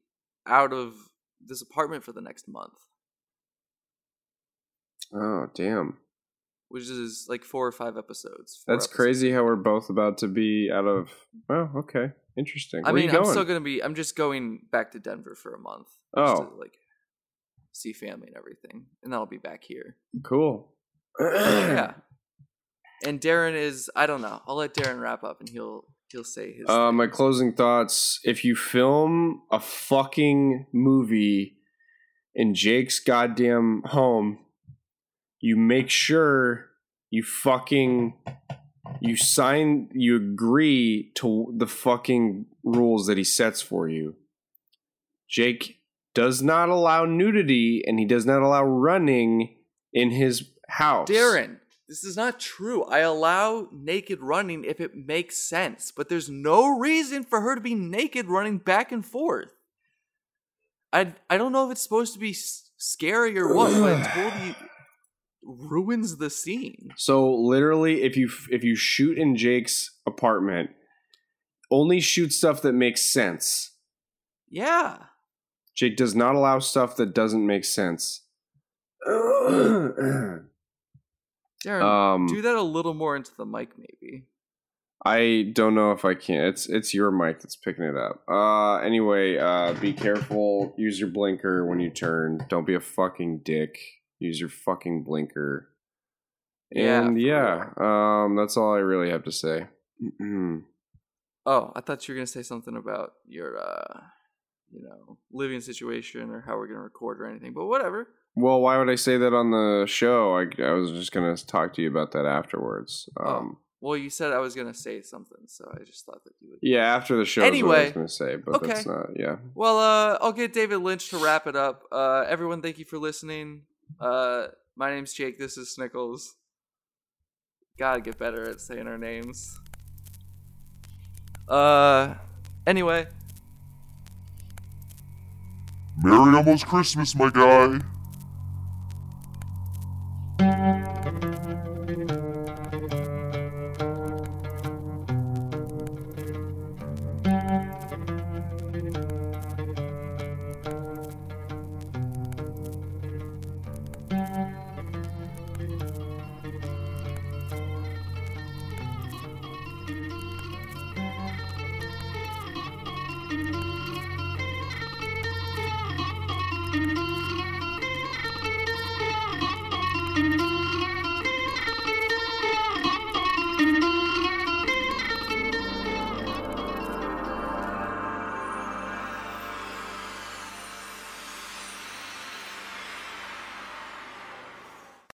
out of this apartment for the next month, Oh, damn. which is like 4 or 5 episodes. four That's episodes. crazy how we're both about to be out of. Oh, okay. Interesting. I Where mean, I'm still going to be I'm just going back to Denver for a month. Oh. to, like see family and everything. And then I'll be back here. cool. yeah. And Darren is I don't know. I'll let Darren wrap up and he'll he'll say his Uh, my closing thoughts. If you film a fucking movie in Jake's goddamn home, you make sure you fucking you sign you agree to the fucking rules that he sets for you. Jake does not allow nudity and he does not allow running in his house. Darren, this is not true. I allow naked running if it makes sense, but there's no reason for her to be naked running back and forth. I I don't know if it's supposed to be scary or what, but it totally ruins the scene. So literally, if you if you shoot in Jake's apartment, only shoot stuff that makes sense. Yeah. Jake does not allow stuff that doesn't make sense. Darren, um, do that a little more into the mic, maybe. I don't know if I can. It's it's your mic that's picking it up. Uh, anyway, uh, be careful. Use your blinker when you turn. Don't be a fucking dick. Use your fucking blinker. Yeah, And for yeah, um, that's all I really have to say. Oh, I thought you were gonna say something about your, uh, you know, living situation or how we're gonna record or anything. But whatever. Well, why would I say that on the show? I, I was just gonna talk to you about that afterwards. Oh. Um, Well, you said I was gonna say something, so I just thought that you would. yeah, after the show. Anyway, Anyway, is what I was gonna say, but okay. that's not. Yeah, Well, uh, I'll get David Lynch to wrap it up. Uh, everyone, thank you for listening. Uh, my name's Jake. This is Snickles. Gotta get better at saying our names. Uh, anyway, Merry almost Christmas, my guy.